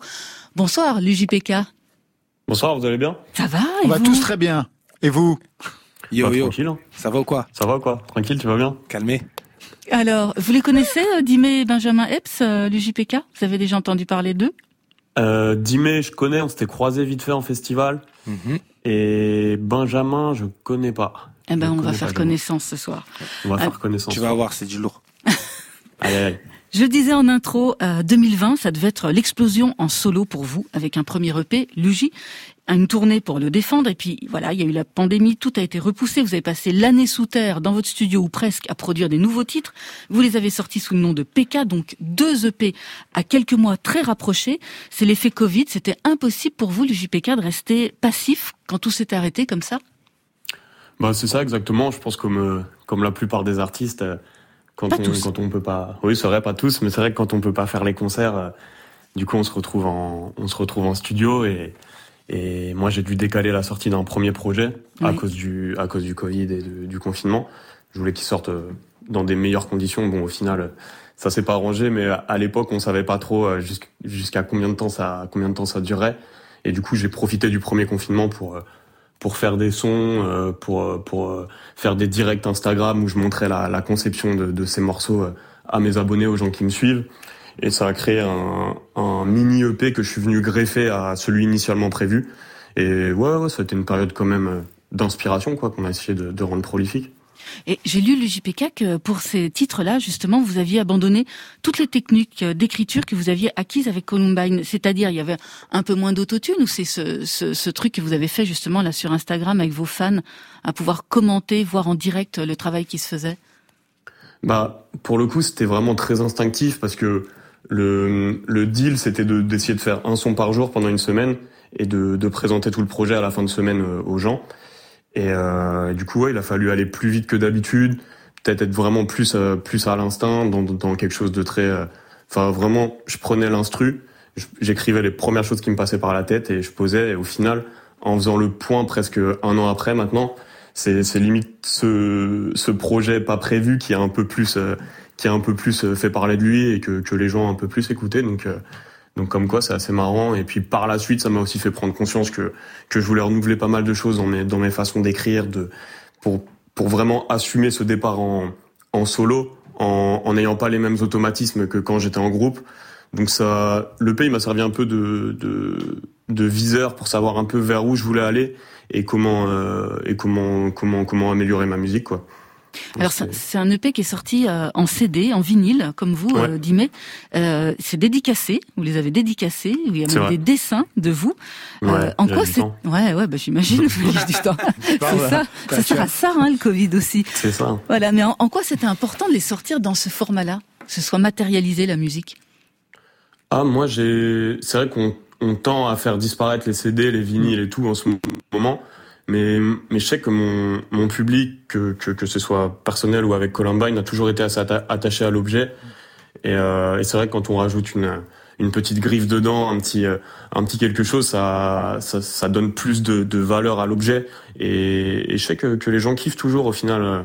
Bonsoir Luigi PK. Bonsoir, vous allez bien? Ça va On et va vous? tous très bien. Et vous? Yo Bah, yo, Tranquille. hein. ça va ou quoi? Ça va quoi? Tranquille, tu vas bien? Calmé. Alors, vous les connaissez, euh, Dimé et Benjamin Epps, euh, l'UJPK Vous avez déjà entendu parler d'eux? Euh, Dimé, je connais, on s'était croisés vite fait en festival. Mhm. Et Benjamin, je connais pas. Eh ben, on va faire connaissance ce soir. On va Ah, faire connaissance. Tu vas voir, c'est du lourd. [LAUGHS] Aïe, aïe. Je disais en intro, euh, 2020, ça devait être l'explosion en solo pour vous, avec un premier EP, Luigi, une tournée pour le défendre, et puis voilà, il y a eu la pandémie, tout a été repoussé, vous avez passé l'année sous terre dans votre studio ou presque à produire des nouveaux titres, vous les avez sortis sous le nom de PK, donc deux EP à quelques mois très rapprochés, c'est l'effet Covid, c'était impossible pour vous, Luigi PK, de rester passif quand tout s'est arrêté comme ça? Bah, c'est ça exactement. Je pense comme euh, comme la plupart des artistes, euh, quand Pas on tous. quand on peut pas. Oui, c'est vrai, pas tous, mais c'est vrai que quand on peut pas faire les concerts, euh, du coup, on se retrouve en on se retrouve en studio et et moi j'ai dû décaler la sortie d'un premier projet à cause du à cause du Covid et de- du confinement. Je voulais qu'il sorte dans des meilleures conditions. Bon, au final, ça s'est pas arrangé, mais à- l'époque, on savait pas trop jusqu'- jusqu'à combien de temps ça combien de temps ça durerait. Et du coup, j'ai profité du premier confinement pour pour faire des sons, euh, pour euh, pour euh, faire des directs Instagram où je montrais la, conception de, ces morceaux à mes abonnés, aux gens qui me suivent. Et ça a créé un, mini EP que je suis venu greffer à celui initialement prévu. Et ouais, ouais, c'était une période quand même d'inspiration, quoi, qu'on a essayé de rendre prolifique. Et j'ai lu le JPK que pour ces titres-là, justement, vous aviez abandonné toutes les techniques euh, d'écriture que vous aviez acquises avec Columbine. C'est-à-dire, il y avait un peu moins d'autotune ou c'est ce, truc que vous avez fait justement là sur Instagram avec vos fans à pouvoir commenter, voir en direct le travail qui se faisait? Bah, pour le coup, c'était vraiment très instinctif parce que le, deal, c'était de- d'essayer de faire un son par jour pendant une semaine et de, de présenter tout le projet à la fin de semaine euh, aux gens. Et euh, du coup, ouais, il a fallu aller plus vite que d'habitude, peut-être être vraiment plus euh, plus à l'instinct, dans, dans quelque chose de très. euh, Enfin, vraiment, je prenais l'instru, j'écrivais les premières choses qui me passaient par la tête et je posais. Et au final, en faisant le point presque un an après, maintenant, c'est limite ce ce projet pas prévu qui a un peu plus euh, qui a un peu plus euh, fait parler de lui et que que les gens ont un peu plus écouté. Donc donc comme quoi c'est assez marrant et puis par la suite ça m'a aussi fait prendre conscience que que je voulais renouveler pas mal de choses dans mes dans mes façons d'écrire de pour pour vraiment assumer ce départ en en solo en en n'ayant pas les mêmes automatismes que quand j'étais en groupe. Donc ça le pays m'a servi un peu de de de viseur pour savoir un peu vers où je voulais aller et comment euh, et comment comment comment améliorer ma musique quoi. Alors c'est un EP qui est sorti euh, en CD, en vinyle, comme vous, Ouais. euh, Dimé. Euh, c'est dédicacé, vous les avez dédicacés, il y a même vrai. des dessins de vous. Euh, Ouais, en quoi c'est. Ouais, ouais, bah j'imagine. [LAUGHS] du temps. [LAUGHS] c'est ça. Ça sert à ça, hein, le Covid aussi. C'est ça. Voilà, mais en, en quoi c'était important de les sortir dans ce format-là, que ce soit matérialisé la musique? Ah, moi, j'ai. C'est vrai qu'on on tend à faire disparaître les CD, les vinyles et tout en ce moment. Mais, mais je sais que mon, mon public, que, que, que ce soit personnel ou avec Columbine, a toujours été assez atta- attaché à l'objet. Et, euh, et c'est vrai que quand on rajoute une, une petite griffe dedans, un petit, euh, un petit quelque chose, ça, ça, ça donne plus de, de valeur à l'objet. Et, et je sais que, que les gens kiffent toujours au final. euh,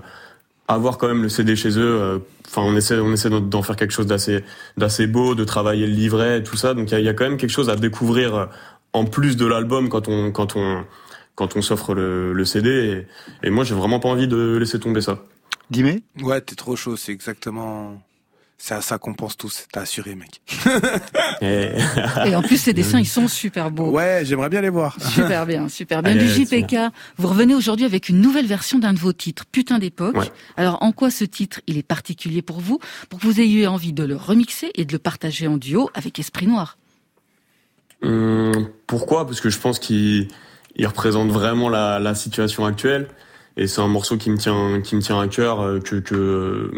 avoir quand même le CD chez eux. euh, Enfin, on essaie, on essaie d'en- faire quelque chose d'assez, d'assez beau, de travailler le livret, et tout ça. Donc il y a, y a quand même quelque chose à découvrir en plus de l'album quand on, quand on, quand on s'offre le, le CD. Et, et moi, j'ai vraiment pas envie de laisser tomber ça. Dimé Ouais, t'es trop chaud, c'est exactement. C'est à ça qu'on pense tous, t'as assuré, mec. [LAUGHS] Et... Et en plus, ces dessins, ils sont super beaux. Ouais, j'aimerais bien les voir. Super bien, super bien. Allez, Du JPK, vous revenez aujourd'hui avec une nouvelle version d'un de vos titres, Putain d'époque. Ouais. Alors, en quoi ce titre, il est particulier pour vous, pour que vous ayez envie de le remixer et de le partager en duo avec Esprit Noir? Hum, pourquoi? Parce que je pense qu'il il représente vraiment la, la situation actuelle. Et c'est un morceau qui me tient qui me tient à cœur euh, que, que euh,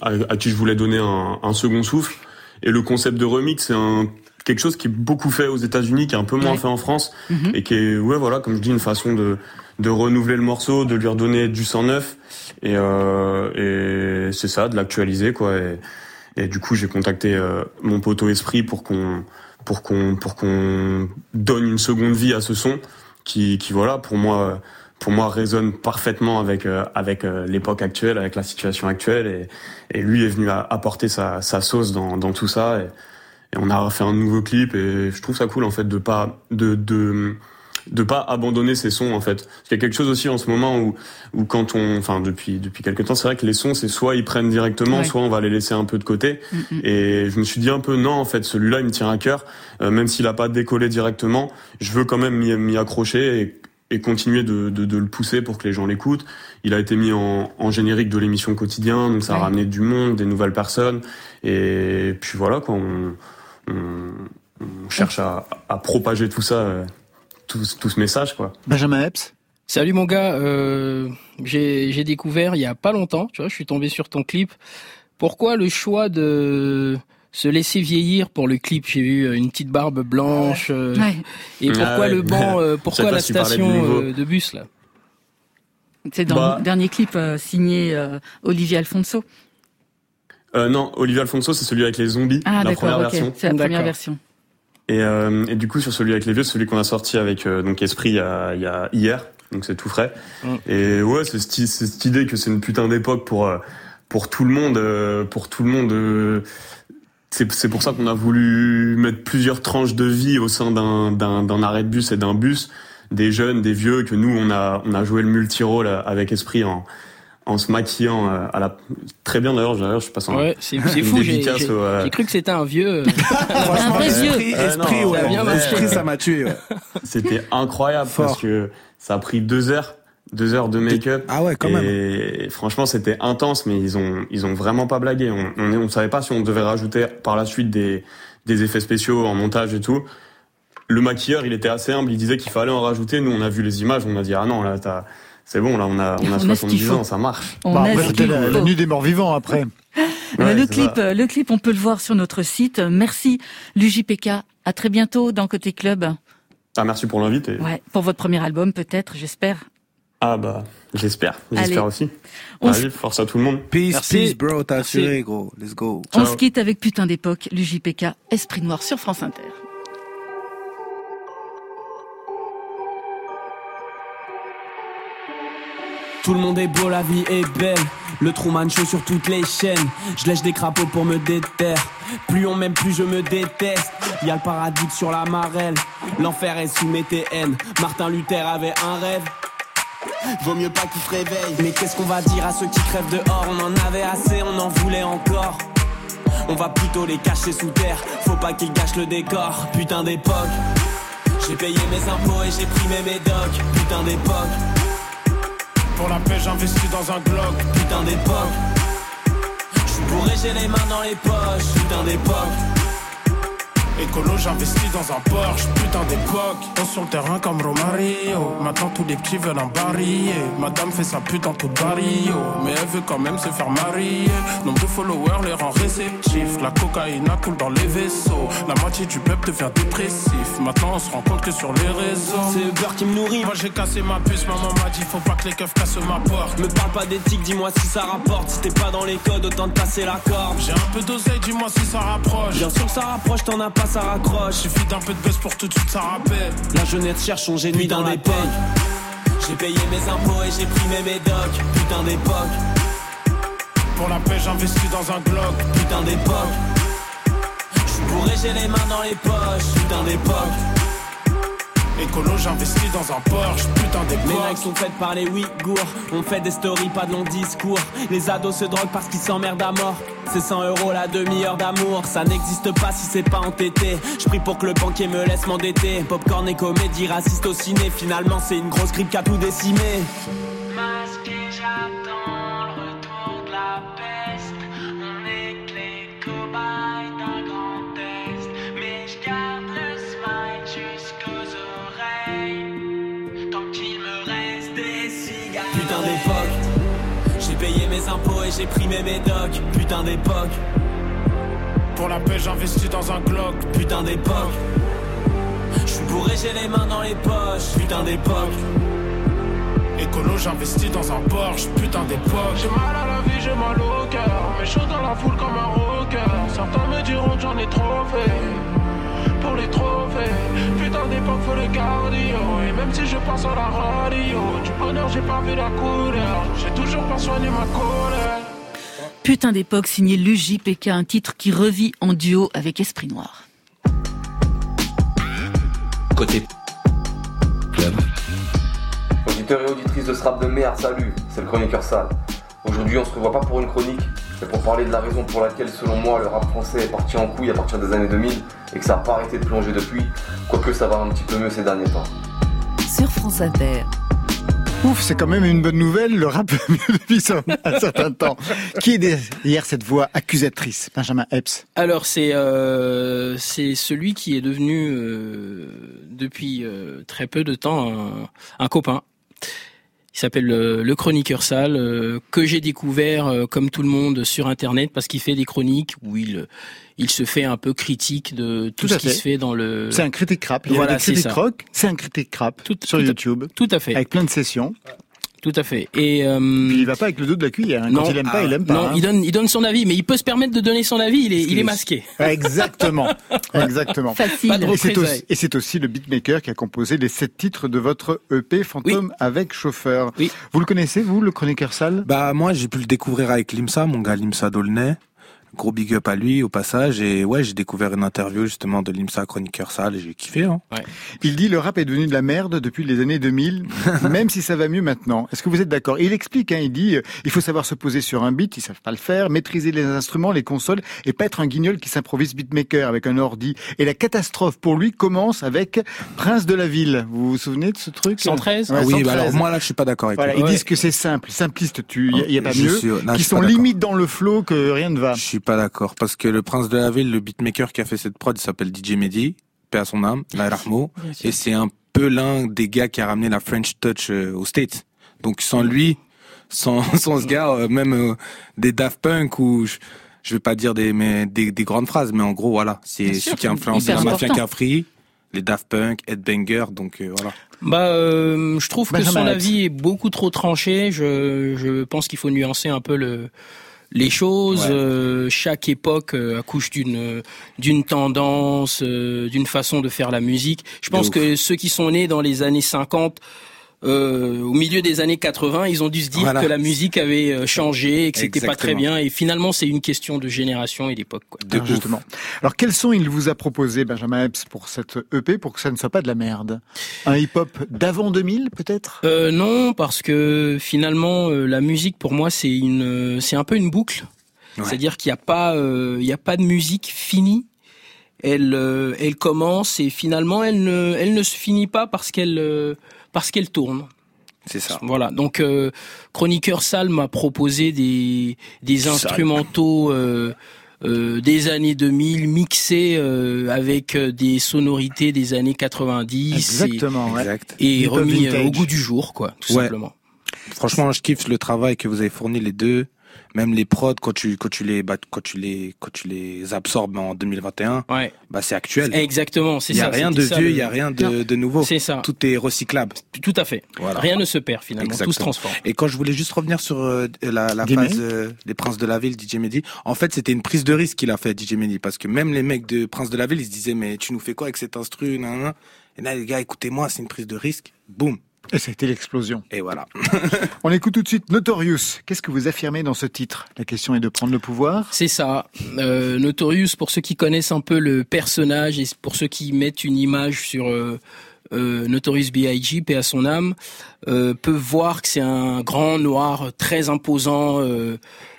à, à qui je voulais donner un, un second souffle. Et le concept de remix c'est un quelque chose qui est beaucoup fait aux États-Unis qui est un peu moins Ouais. fait en France. Mhm. et qui est ouais voilà comme je dis une façon de de renouveler le morceau de lui redonner du sang neuf. Et euh, et c'est ça de l'actualiser quoi. Et, et du coup j'ai contacté euh, mon poteau esprit pour qu'on pour qu'on pour qu'on donne une seconde vie à ce son qui qui voilà pour moi pour moi résonne parfaitement avec euh, avec euh, l'époque actuelle avec la situation actuelle. Et et lui est venu apporter sa sa sauce dans dans tout ça. Et, et on a fait un nouveau clip. Et je trouve ça cool en fait de pas de de de pas abandonner ses sons en fait. Il y a quelque chose aussi en ce moment où où quand on, enfin depuis depuis quelques temps, c'est vrai que les sons c'est soit ils prennent directement, Ouais. soit on va les laisser un peu de côté. Mm, mm. Et je me suis dit un peu non en fait, celui-là il me tient à cœur, Euh, même s'il a pas décollé directement, je veux quand même m'y accrocher et et continuer de, de, de le pousser pour que les gens l'écoutent. Il a été mis en, en générique de l'émission quotidien, donc ça a Ouais. ramené du monde, des nouvelles personnes. Et puis voilà, quoi, on, on, on cherche à, à propager tout ça, euh, tout, tout ce message. Quoi. Benjamin Epps Salut mon gars, euh, j'ai découvert il y a pas longtemps, tu vois, je suis tombé sur ton clip. Pourquoi le choix de se laisser vieillir pour le clip? J'ai vu euh, une petite barbe blanche. euh, Ouais. Et pourquoi Ah ouais. le banc euh, [LAUGHS] Pourquoi la si station euh, de bus là? C'est dans Bah. le dernier clip euh, signé euh, Olivier Alfonso. Euh, non, Olivier Alfonso, c'est celui avec les zombies, Ah la première version. C'est la première version. Et, euh, et du coup, sur celui avec les vieux, celui qu'on a sorti avec euh, donc Esprit il y a, il y a hier, donc c'est tout frais. Mm. Et ouais, c'est cette, idée que c'est une putain d'époque pour euh, pour tout le monde, euh, pour tout le monde. euh, c'est c'est pour ça qu'on a voulu mettre plusieurs tranches de vie au sein d'un arrêt de bus et d'un bus, des jeunes, des vieux, que nous on a on a joué le multirôle avec Esprit en en se maquillant euh, à la très bien d'ailleurs. D'ailleurs, je passe en Ouais, c'est fou. J'ai dédicace j'ai- au, euh, j'ai cru que c'était un vieux. euh, [LAUGHS] Un vrai vieux. Esprit, esprit, non, ouais. ça. Esprit, m'a tué. ouais. C'était incroyable Fort. parce que ça a pris deux heures, deux heures de make-up. Ah ouais, quand même. Et franchement, c'était intense, mais ils ont, ils ont vraiment pas blagué. On, on, est- on savait pas si on devait rajouter par la suite des, des effets spéciaux en montage et tout. Le maquilleur, il était assez humble. Il disait qu'il fallait en rajouter. Nous, on a vu les images, on a dit ah non là, t'as- c'est bon là, on a, on a a ce qu'il 70 faut. ans, ça marche. On Bah, a après, ce la, nuit des morts vivants après. [LAUGHS] Ouais, le clip, ça. le clip, on peut le voir sur notre site. Merci l'UJPK. À très bientôt dans Côté Club. Ah merci pour l'invite. et- Ouais, pour votre premier album peut-être, j'espère. Ah bah j'espère, j'espère aussi. On Allez, force à tout le monde. Peace, Merci. peace, bro. T'as assuré, gros. Let's go. On se quitte avec Putain d'époque, l'UJPK, Esprit Noir sur France Inter. Tout le monde est beau, la vie est belle. Le Truman Show sur toutes les chaînes. Je lèche des crapauds pour me déterre. Plus on m'aime, plus je me déteste. Y a le paradis sur la marelle. L'enfer est sous mes TN. Martin Luther avait un rêve. Vaut mieux pas qu'il se réveille. Mais qu'est-ce qu'on va dire à ceux qui crèvent dehors? On en avait assez, on en voulait encore. On va plutôt les cacher sous terre. Faut pas qu'ils gâchent le décor. Putain d'époque. J'ai payé mes impôts et j'ai pris mes médocs. Putain d'époque. Pour la paix, j'investis dans un Glock. putain d'époque. J'suis bourré, j'ai les mains dans les poches, putain d'époque. Écolo, j'investis dans un Porsche, putain d'époque. On sur le terrain comme Romario. Maintenant, tous les petits veulent un bariller. Madame fait sa pute en tout barrio. Mais elle veut quand même se faire marier. Nombre de followers les rend réceptifs. La cocaïne coule dans les vaisseaux. La moitié du peuple devient dépressif. Maintenant, on se rend compte que sur les réseaux. C'est le beurre qui me nourrit. Moi, j'ai cassé ma puce. Maman m'a dit, faut pas que les keufs cassent ma porte. Me parle pas d'éthique, dis-moi si ça rapporte. Si t'es pas dans les codes, autant te passer la corde. J'ai un peu d'oseille, dis-moi si ça rapproche. Bien sûr que ça rapproche, t'en as pas, ça raccroche. Suffit d'un peu de buzz pour tout de suite ça rappelle. La jeunesse cherche son génie dans des peines. J'ai payé mes impôts et j'ai pris mes médocs, putain d'époque. Pour la paix, j'investis dans un Glock. Putain d'époque. J'suis bourré, j'ai les mains dans les poches, putain d'époque. Écolo, j'investis dans un Porsche, putain Mes d'époque. likes sont faites par les Ouïghours. On fait des stories, pas de longs discours. Les ados se droguent parce qu'ils s'emmerdent à mort. C'est 100 euros la demi-heure d'amour. Ça n'existe pas si c'est pas entêté. Je prie pour que le banquier me laisse m'endetter. Popcorn et comédie, raciste au ciné. Finalement, c'est une grosse grippe qui a tout décimé. J'attends j'ai pris mes médocs. Putain d'époque. Pour la paix, j'investis dans un Glock. Putain d'époque. J'suis bourré, j'ai les mains dans les poches. Putain d'époque. Écolo, j'investis dans un Porsche, putain d'époque. J'ai mal à la vie, j'ai mal au cœur. Mais chaud dans la foule comme un rocker. Certains me diront que j'en ai trop fait. Pour les trophées, putain d'époque, faut le cardio. Et même si je passe à la radio, du bonheur, j'ai pas vu la couleur. J'ai toujours pas soigné ma colère. Putain d'époque signé l'UJPK, un titre qui revit en duo avec Esprit Noir. Côté Auditeurs et auditrices de ce rap de merde, salut, c'est le chroniqueur sale. Aujourd'hui, on se revoit pas pour une chronique, mais pour parler de la raison pour laquelle, selon moi, le rap français est parti en couille à partir des années 2000 et que ça n'a pas arrêté de plonger depuis, quoique ça va un petit peu mieux ces derniers temps. Sur France Inter. Ouf, c'est quand même une bonne nouvelle, le rap [LAUGHS] depuis un certain temps. Qui est derrière cette voix accusatrice Benjamin Epps? Alors c'est euh, c'est celui qui est devenu euh, depuis euh, très peu de temps un, un copain. Il s'appelle le, le chroniqueur sale euh, que j'ai découvert euh, comme tout le monde sur internet parce qu'il fait des chroniques où il il se fait un peu critique de tout, ce qui fait. se fait dans le C'est un critique rap. Il y a Voilà, des c'est critiques ça. rock, c'est un critique rap sur tout à- YouTube. Tout à fait. Avec plein de sessions. Tout à fait. Et euh, Puis il va pas avec le dos de la cuillère. hein. Quand il aime pas, il aime pas. Non, hein. il donne, il donne son avis, mais il peut se permettre de donner son avis. Il est, il est masqué. [LAUGHS] Exactement. [LAUGHS] Exactement. Facile. Pas de Et c'est aussi, et c'est aussi le beatmaker qui a composé les sept titres de votre EP Fantôme avec chauffeur. Vous le connaissez, vous, le chroniqueur sale Bah moi j'ai pu le découvrir avec Limsa, mon gars Limsa Dolnay. Gros big up à lui au passage et ouais j'ai découvert une interview justement de Limsa chroniqueur sale et j'ai kiffé. Hein. Il dit le rap est devenu de la merde depuis les années 2000, [LAUGHS] même si ça va mieux maintenant. Est-ce que vous êtes d'accord? Il explique, hein, il dit, euh, il faut savoir se poser sur un beat, ils savent pas le faire, maîtriser les instruments, les consoles, et pas être un guignol qui s'improvise beatmaker avec un ordi. Et la catastrophe pour lui commence avec Prince de la Ville. Vous vous souvenez de ce truc? 113? Ouais, Ah oui, 113. bah alors moi là je suis pas d'accord avec Voilà, lui. ils disent que c'est simple, simpliste, tu, y a, y a pas Je mieux, suis- non, je qui sont pas limite dans le flow que rien ne va. Je suis pas d'accord parce que le prince de la ville, le beatmaker qui a fait cette prod, il s'appelle DJ Mehdi, paix à son âme, la Rahmo, et c'est un peu l'un des gars qui a ramené la French Touch euh, aux States. Donc sans lui, sans, [LAUGHS] sans ce gars, euh, même euh, des Daft Punk ou je, je vais pas dire des, mais des, des grandes phrases, mais en gros voilà, c'est ce qui a influencé la mafia. Cafri, les Daft Punk, Headbanger, donc euh, voilà. Bah, euh, je trouve que son avis est beaucoup trop tranché. Je, je pense qu'il faut nuancer un peu le les choses. Ouais. Euh, chaque époque euh, accouche d'une d'une tendance, euh, d'une façon de faire la musique. Je pense que ceux qui sont nés dans les années 50 euh, au milieu des années 80, ils ont dû se dire Voilà. que la musique avait euh, changé et que c'était pas très bien. Et finalement, c'est une question de génération et d'époque. quoi. Alors, justement. Alors, quels sons il vous a proposé, Benjamin Epps, pour cette EP, pour que ça ne soit pas de la merde? Un hip-hop d'avant 2000, peut-être? Euh, non, parce que finalement, euh, la musique pour moi c'est une, euh, c'est un peu une boucle. C'est-à-dire qu'il n'y a pas, euh, il y a pas de musique finie. Elle, euh, elle commence et finalement elle ne, elle ne se finit pas parce qu'elle, euh, parce qu'elle tourne. C'est ça. Voilà. Donc, euh, Chroniqueur Sale m'a proposé des, des instrumentaux euh, euh, des années 2000 mixés euh, avec des sonorités des années 90. Exactement, et, ouais. Exact. et remis euh, au goût du jour, quoi, tout Ouais. simplement. Franchement, je kiffe le travail que vous avez fourni les deux. Même les prods quand tu quand tu les bah, quand tu les quand tu les absorbes en 2021, ouais. bah c'est actuel. Exactement, c'est Il y a ça, rien de ça, vieux, il y a rien de, nouveau. C'est ça. Tout est recyclable. Tout à fait. Voilà. Rien ne se perd finalement, tout se transforme. Et quand je voulais juste revenir sur euh, la, la phase euh, des Princes de la Ville, DJ Mehdi, en fait c'était une prise de risque qu'il a fait DJ Mehdi parce que même les mecs de Princes de la Ville ils se disaient mais tu nous fais quoi avec cet instru nan, nan. Et là les gars écoutez-moi c'est une prise de risque, boum. Et ça a été l'explosion. Et voilà. [LAUGHS] On écoute tout de suite Notorious. Qu'est-ce que vous affirmez dans ce titre? La question est de prendre le pouvoir. C'est ça. Euh, Notorious, pour ceux qui connaissent un peu le personnage et pour ceux qui mettent une image sur euh, euh, Notorious B.I.G., paix à son âme, euh, peuvent voir que c'est un grand noir très imposant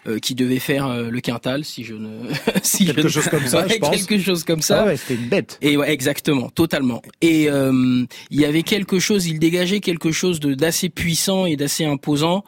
euh, qui devait faire euh, le quintal, si je ne... [LAUGHS] si Quelque je ne- chose comme ça, [LAUGHS] je Ouais, pense. Quelque chose comme ça. Ah ouais, c'était une bête. Et ouais, exactement, totalement. Et euh, il y avait quelque chose, il dégageait quelque chose de d'assez puissant et d'assez imposant.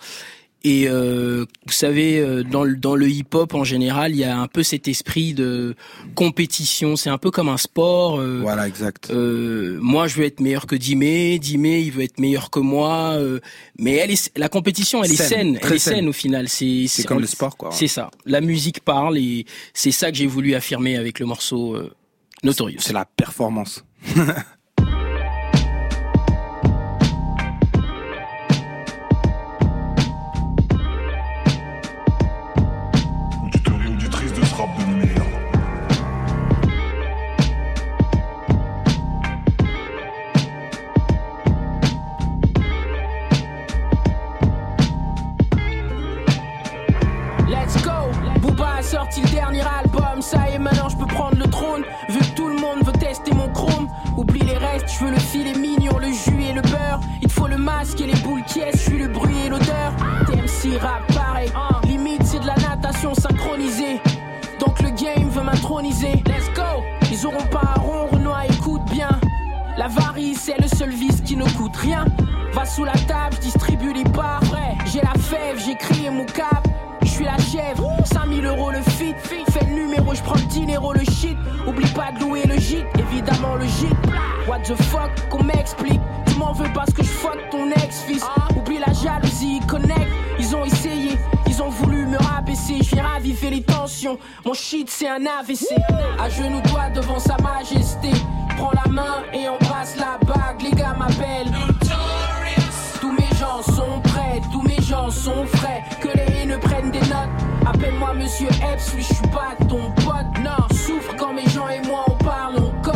Et euh, vous savez, euh, dans le, dans le hip-hop en général, il y a un peu cet esprit de compétition. C'est un peu comme un sport. euh, Voilà, exact. euh, moi, je veux être meilleur que Dimé. Dimé, il veut être meilleur que moi. euh, mais elle est, la compétition, elle est Saine. Elle est saine saine. au final. C'est C'est comme le sport, quoi. C'est ça. La musique parle et c'est ça que j'ai voulu affirmer avec le morceau euh, Notorious. C'est la performance. [LAUGHS] ça y est maintenant je peux prendre le trône. Vu que tout le monde veut tester mon chrome, oublie les restes, je veux le filet mignon, le jus et le beurre. Il te faut le masque et les boules qui est, je suis le bruit et l'odeur. TMC rap pareil, limite c'est de la natation synchronisée. Donc le game veut m'introniser. Let's go! Ils auront pas un rond, Renoir, écoute bien. L'avarice c'est le seul vice qui ne coûte rien. Va sous la table, je distribue les parts. J'ai la fève, j'ai crié mon cap. Je suis la chèvre, 5000 euros le fit. Je prends le dinero, le shit. Oublie pas de louer le gîte, évidemment le gîte. What the fuck, qu'on m'explique. Tu m'en veux parce que je fuck ton ex-fils. Oublie la jalousie, connect. Ils ont essayé, ils ont voulu me rabaisser. Je viens raviver les tensions. Mon shit, c'est un AVC. À genoux, toi devant sa majesté. Prends la main et embrasse la bague. Les gars m'appellent. Tous mes gens sont prêts, tous mes gens sont frais. Monsieur Epps, oui, je suis pas ton pote. Non, souffre quand mes gens et moi on parle, on code.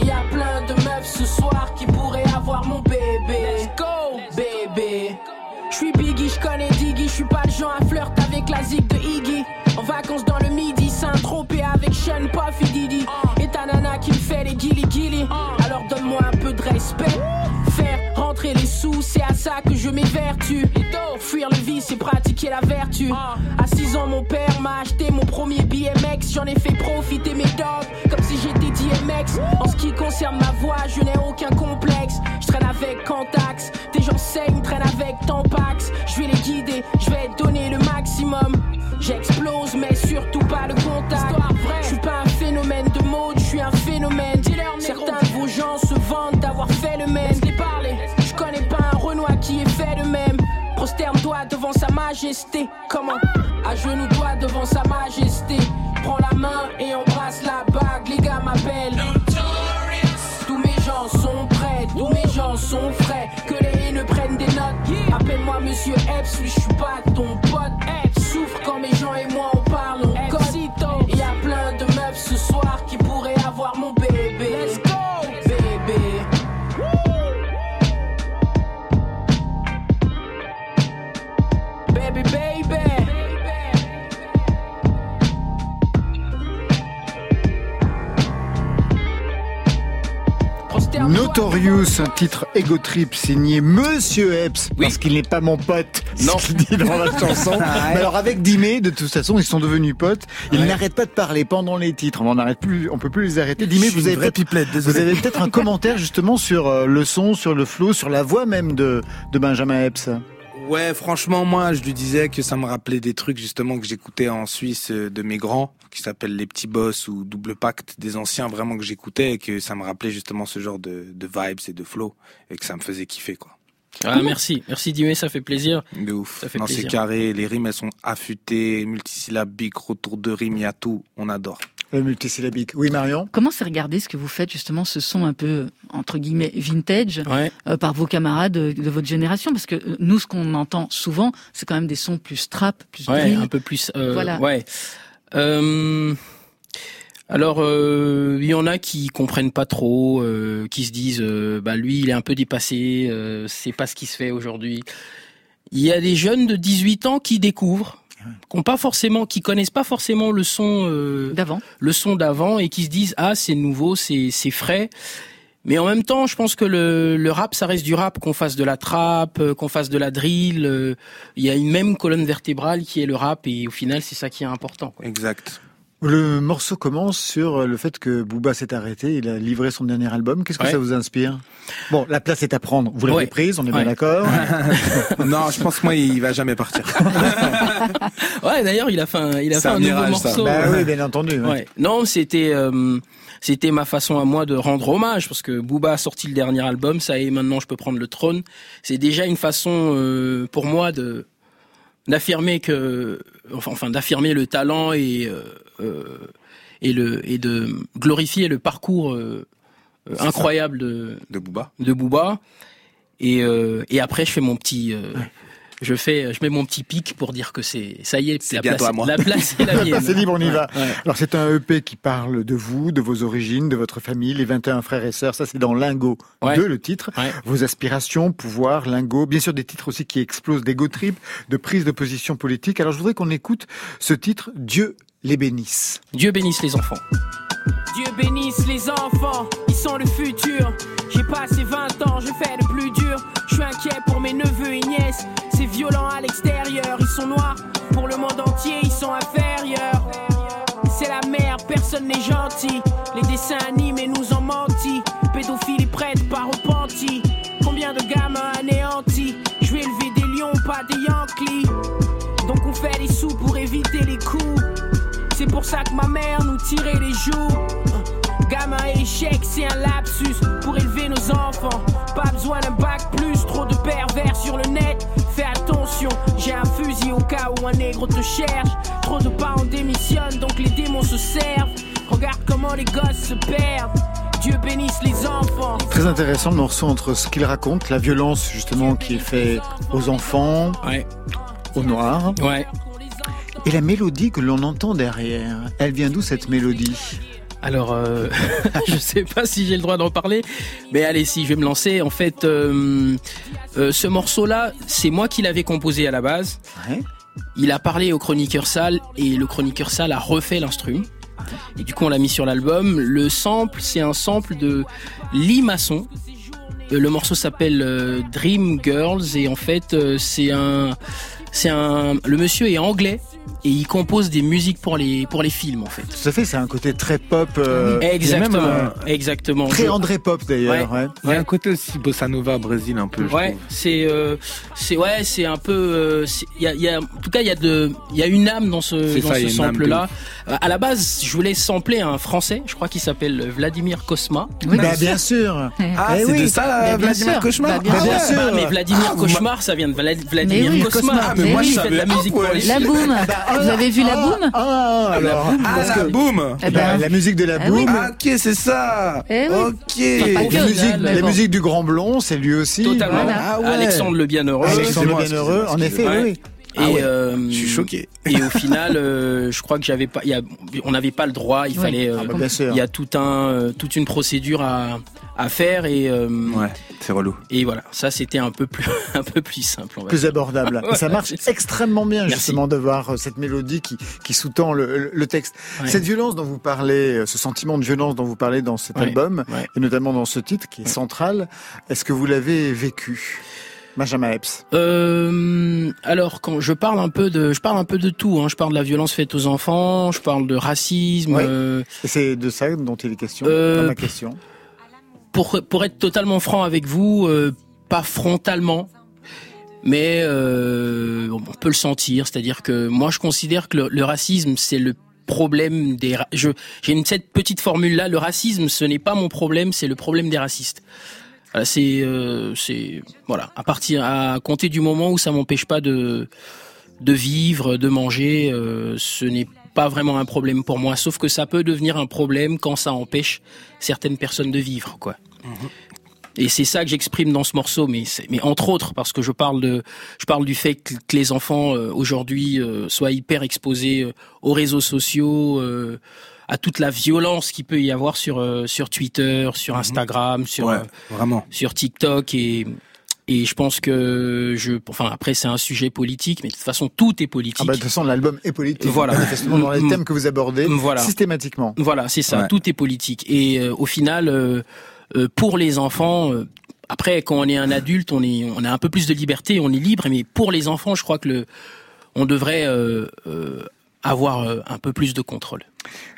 Il y a plein de meufs ce soir qui pourraient avoir mon bébé. Let's go, bébé. Je suis Biggie, je connais Diggy, je suis pas le genre à flirt avec la zig de Iggy. En vacances dans le midi, Saint-Tropez avec Sean, Puff et Didi. Et ta nana qui me fait les guili guili. Alors donne-moi un peu de respect. Rentrer les sous, c'est à ça que je m'évertue. Fuir le vice et pratiquer la vertu. À 6 ans, mon père m'a acheté mon premier BMX. J'en ai fait profiter mes dogs comme si j'étais DMX. En ce qui concerne ma voix, je n'ai aucun complexe. Je traîne avec Cantax, des gens saignent, traînent avec Tampax. Je vais les guider, je vais donner le maximum. J'explose, mais surtout pas le contact. Je suis pas un phénomène de mode, je suis un phénomène. Certains de vos gens se vantent d'avoir fait le même. Prosterne-toi devant sa majesté. Comment À genoux toi devant sa majesté. Prends la main et embrasse la bague. Les gars m'appellent. Tous mes gens sont prêts, tous mes gens sont frais. Que les haineux prennent des notes. Appelle-moi Monsieur Epps, je suis pas ton pote. Epps souffre quand mes gens et moi Notorious, un titre ego trip signé Monsieur Epps, parce qu'il n'est pas mon pote, Non. ce qu'il dit dans la [LAUGHS] chanson. Mais alors avec Dimé, de toute façon, ils sont devenus potes. Ils Ouais. n'arrêtent pas de parler pendant les titres. On n'arrête plus, on peut plus les arrêter. Dimé, vous peut-être, avez peut-être un [LAUGHS] commentaire justement sur euh, le son, sur le flow, sur la voix même de, de Benjamin Epps. Ouais, franchement, moi, je lui disais que ça me rappelait des trucs justement que j'écoutais en Suisse euh, de mes grands, qui s'appellent les petits boss ou double pacte des anciens, vraiment que j'écoutais et que ça me rappelait justement ce genre de, de vibes et de flow et que ça me faisait kiffer quoi. Ah, merci, merci Dimé, ça fait plaisir. De ouf. Ça fait Non, c'est carré, les rimes elles sont affûtées, multisyllabiques, retour de rimes, il y a tout, on adore. Le multisyllabique. Oui, Marion Comment c'est regarder ce que vous faites justement, ce son un peu entre guillemets vintage Ouais. euh, par vos camarades de, de votre génération? Parce que euh, nous, ce qu'on entend souvent, c'est quand même des sons plus trap, plus Ouais, drill. un peu plus. euh, Voilà. Ouais. Euh, alors, euh, il y en a qui comprennent pas trop, euh, qui se disent, euh, bah lui, il est un peu dépassé, c'est pas ce qui se fait aujourd'hui. Il y a des jeunes de 18 ans qui découvrent, qui ont pas forcément, qui connaissent pas forcément le son euh, d'avant, le son d'avant, et qui se disent, ah, c'est nouveau, c'est c'est frais. Mais en même temps, je pense que le, le rap, ça reste du rap, qu'on fasse de la trap, euh, qu'on fasse de la drill. euh, Il y a une même colonne vertébrale qui est le rap, et au final, c'est ça qui est important. quoi. Exact. Le morceau commence sur le fait que Booba s'est arrêté, il a livré son dernier album. Qu'est-ce que Ouais. ça vous inspire? Bon, la place est à prendre. Vous l'avez Ouais. prise, on est bien d'accord [LAUGHS] non, je pense que moi, il va jamais partir. [LAUGHS] Ouais, d'ailleurs, il a fait un, il a C'est fait un un, nouveau mirage, morceau. Bah oui, bien entendu. ouais. Ouais. Non, c'était euh, c'était ma façon à moi de rendre hommage parce que Booba a sorti le dernier album, ça y est, maintenant je peux prendre le trône. C'est déjà une façon euh, pour moi de d'affirmer que enfin, enfin d'affirmer le talent et euh, euh, et le et de glorifier le parcours euh, incroyable de De Booba. de Booba. Et euh, et après je fais mon petit euh, je fais, je mets mon petit pic pour dire que c'est, ça y est, C'est la bientôt place, à moi. la place est la [LAUGHS] mienne. C'est libre, on y va. Ouais. Alors c'est un EP qui parle de vous, de vos origines, de votre famille, les 21 frères et sœurs. Ça c'est dans Lingo Ouais. 2, le titre. Ouais. Vos aspirations, pouvoir, lingo, bien sûr des titres aussi qui explosent d'ego trip, de prise de position politique. Alors je voudrais qu'on écoute ce titre, Dieu les bénisse. Dieu bénisse les enfants. Dieu bénisse les enfants, ils sont le futur. J'ai passé 20 ans, je fais le plus dur. Je suis inquiet pour mes neveux et nièces. C'est violent à l'extérieur, ils sont noirs. Pour le monde entier, ils sont inférieurs. C'est la merde, personne n'est gentil. Les dessins animés nous ont menti. Pédophiles prêtes pas repentis. Combien de gamins anéantis? Je vais élever des lions, pas des Yankees. Donc on fait des sous pour éviter les coups. C'est pour ça que ma mère nous tirait les joues. Gamin échec, c'est un lapsus pour élever nos enfants. Pas besoin d'un bac plus, trop de pervers sur le net. Fais attention, j'ai un fusil au cas où un nègre te cherche. Trop de parents démissionnent, donc les démons se servent. Regarde comment les gosses se perdent. Dieu bénisse les enfants. Très intéressant le morceau entre ce qu'il raconte, la violence justement qui est faite aux enfants, Ouais, aux noirs, ouais. et la mélodie que l'on entend derrière. Elle vient d'où cette mélodie? Alors, euh, [LAUGHS] je sais pas si j'ai le droit d'en parler, mais allez, si je vais me lancer. En fait, euh, euh, ce morceau-là, c'est moi qui l'avais composé à la base. Ouais. Il a parlé au chroniqueur Sal et le chroniqueur Sal a refait l'instru. Et du coup, on l'a mis sur l'album. Le sample, c'est un sample de Lee Masson. Euh, Le morceau s'appelle Dream Girls et en fait, c'est un, c'est un, le monsieur est anglais et il compose des musiques pour les, pour les films en fait. Tout à fait, c'est un côté très pop. euh, Exactement, même exactement. Très Je- André Pop d'ailleurs. ouais. Il y a un côté aussi bossa nova Brésil un peu. je Ouais, c'est euh, c'est ouais, c'est un peu euh, il y a, il y a en tout cas il y a de il y a une âme dans ce dans ça, ce sample de là. à la base, je voulais sampler un français, je crois qu'il s'appelle Vladimir Kosma. Oui, Bah, bien sûr. Ah, Eh c'est oui. de ça, bien Vladimir sûr. Cauchemar Bah, bien Ah sûr. Bah, mais Vladimir Ah, Cauchemar, ça vient de Vla- Vladimir oui, Kosma. Ah, mais Mais moi oui, je de la savais musique pour les La boum Vous avez vu la boum Ah, alors. Ah, parce la que- boum Eh la, ben, la musique de la Ah oui. boum. Ah, ok, c'est ça Eh oui. Ok La que, musique, du Grand Blond, c'est lui aussi. Totalement. Ah. Alexandre le Bienheureux. Alexandre le Bienheureux, en effet, excusez-moi. Et, Ah ouais. euh, Je suis choqué. Et au final, euh, je crois que j'avais pas, il y a, on n'avait pas le droit. Il Oui. fallait, euh, Ah, bah, bien sûr. il y a tout un, euh, toute une procédure à, à faire et euh, Ouais, c'est relou. et voilà. Ça, c'était un peu plus, [LAUGHS] un peu plus simple. On va plus dire. abordable. [LAUGHS] Ouais, ça marche extrêmement bien Merci. justement de voir euh, cette mélodie qui, qui sous-tend le, le- texte. Ouais. Cette violence dont vous parlez, euh, ce sentiment de violence dont vous parlez dans cet Ouais, album, ouais. et notamment dans ce titre qui est central, est-ce que vous l'avez vécu? Benjamin Epps. Euh, alors quand je parle un peu de, je parle un peu de tout. Hein. Je parle de la violence faite aux enfants. Je parle de racisme. Euh, c'est de ça dont il est question, Euh, dans ma question. pour pour être totalement franc avec vous, euh, pas frontalement, mais euh, on peut le sentir. C'est-à-dire que moi, je considère que le, le racisme, c'est le problème des. Je j'ai une cette petite formule là. Le racisme, ce n'est pas mon problème, c'est le problème des racistes. Voilà, c'est euh, c'est voilà. À partir à compter du moment où ça m'empêche pas de de vivre, de manger, euh, ce n'est pas vraiment un problème pour moi. Sauf que ça peut devenir un problème quand ça empêche certaines personnes de vivre, quoi. Et c'est ça que j'exprime dans ce morceau, mais mais entre autres parce que je parle de, je parle du fait que, que les enfants euh, aujourd'hui euh, soient hyper exposés euh, aux réseaux sociaux, euh, à toute la violence qu'il peut y avoir sur euh, sur Twitter, sur Instagram, sur Ouais, euh, vraiment. sur TikTok et et je pense que je, enfin après c'est un sujet politique, mais de toute façon tout est politique. Ah bah, de toute façon, l'album est politique. Voilà. Dans les Mm. thèmes que vous abordez, Voilà. systématiquement. Voilà, c'est ça, Ouais. tout est politique. Et euh, au final, euh, euh, pour les enfants, euh, après quand on est un adulte, on est, on a un peu plus de liberté, on est libre. Mais pour les enfants, je crois que le, on devrait euh, euh, avoir un peu plus de contrôle.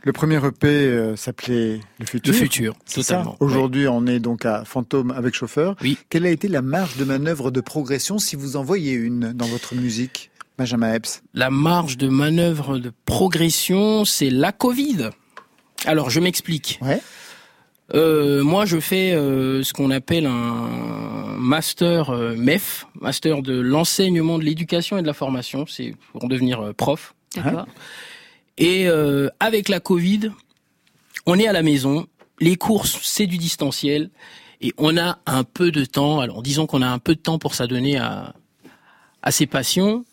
Le premier EP euh, s'appelait Le Futur. Le futur, C'est ça. totalement. Aujourd'hui, on est donc à Fantôme avec chauffeur. Oui. Quelle a été la marge de manœuvre de progression si vous en voyez une dans votre musique, Benjamin Epps? La marge de manœuvre de progression, c'est la Covid. Alors, je m'explique. Ouais. Euh, moi, je fais euh, ce qu'on appelle un master euh, MEF, master de l'enseignement de l'éducation et de la formation. C'est pour devenir euh, prof. D'accord. Et euh, avec la Covid, on est à la maison. Les courses, c'est du distanciel. Et on a un peu de temps. Alors, disons qu'on a un peu de temps pour s'adonner à, à ses passions.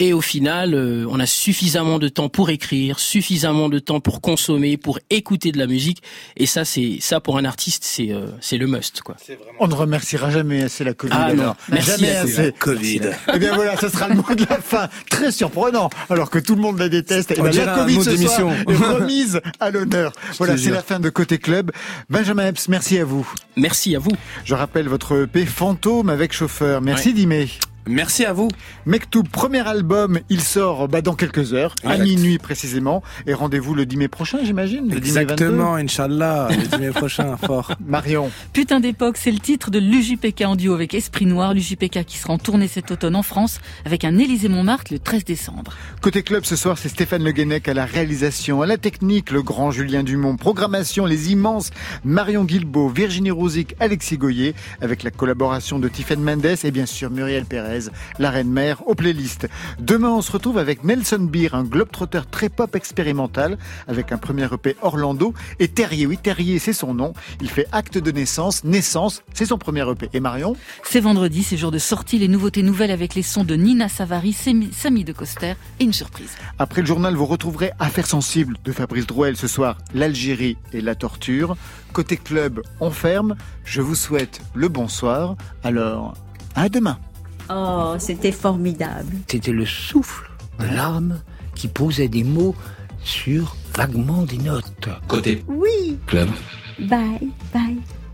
Et au final, euh, on a suffisamment de temps pour écrire, suffisamment de temps pour consommer, pour écouter de la musique. Et ça, c'est ça pour un artiste, c'est euh, c'est le must, quoi. On ne remerciera jamais assez la Covid. Ah non, merci, jamais la assez. Covid. Eh bien voilà, ce sera le mot de la fin. Très surprenant, alors que tout le monde la déteste. Eh On bien, dirait la Covid ce soir est remise à l'honneur. Voilà, c'est la fin de Côté Club. Benjamin Epps, merci à vous. Merci à vous. Je rappelle votre EP Fantôme avec chauffeur. Merci Dimé. Merci à vous. Mektoub, premier album, il sort bah, dans quelques heures, à minuit précisément. Et rendez-vous le 10 mai prochain, j'imagine le 10 mai 22. Exactement, Inch'Allah, le 10 mai prochain, [LAUGHS] fort. Marion. Putain d'époque, c'est le titre de l'UJPK en duo avec Esprit Noir. L'UJPK qui sera en tournée cet automne en France avec un Élysée Montmartre le 13 décembre. Côté club ce soir, c'est Stéphane Le Guenec à la réalisation, à la technique, le grand Julien Dumont, programmation, les immenses Marion Guilbeault, Virginie Rouzic, Alexis Goyer, avec la collaboration de Tiffen Mendes et bien sûr Muriel Pérez, la reine mère, aux playlists. Demain, on se retrouve avec Nelson Beer, un globetrotter très pop expérimental, avec un premier EP Orlando, et Terrier, oui Terrier c'est son nom, il fait acte de naissance, naissance, c'est son premier EP. Et Marion C'est vendredi, c'est jour de sortie, les nouveautés nouvelles avec les sons de Nina Savary, Sami Sami de Coster et une surprise. Après le journal, vous retrouverez Affaires sensibles de Fabrice Drouel ce soir, l'Algérie et la torture. Côté club, on ferme. Je vous souhaite le bonsoir. Alors, à demain. Oh, c'était formidable. C'était le souffle de l'âme qui posait des mots sur vaguement des notes. Côté Oui. club. Bye, bye.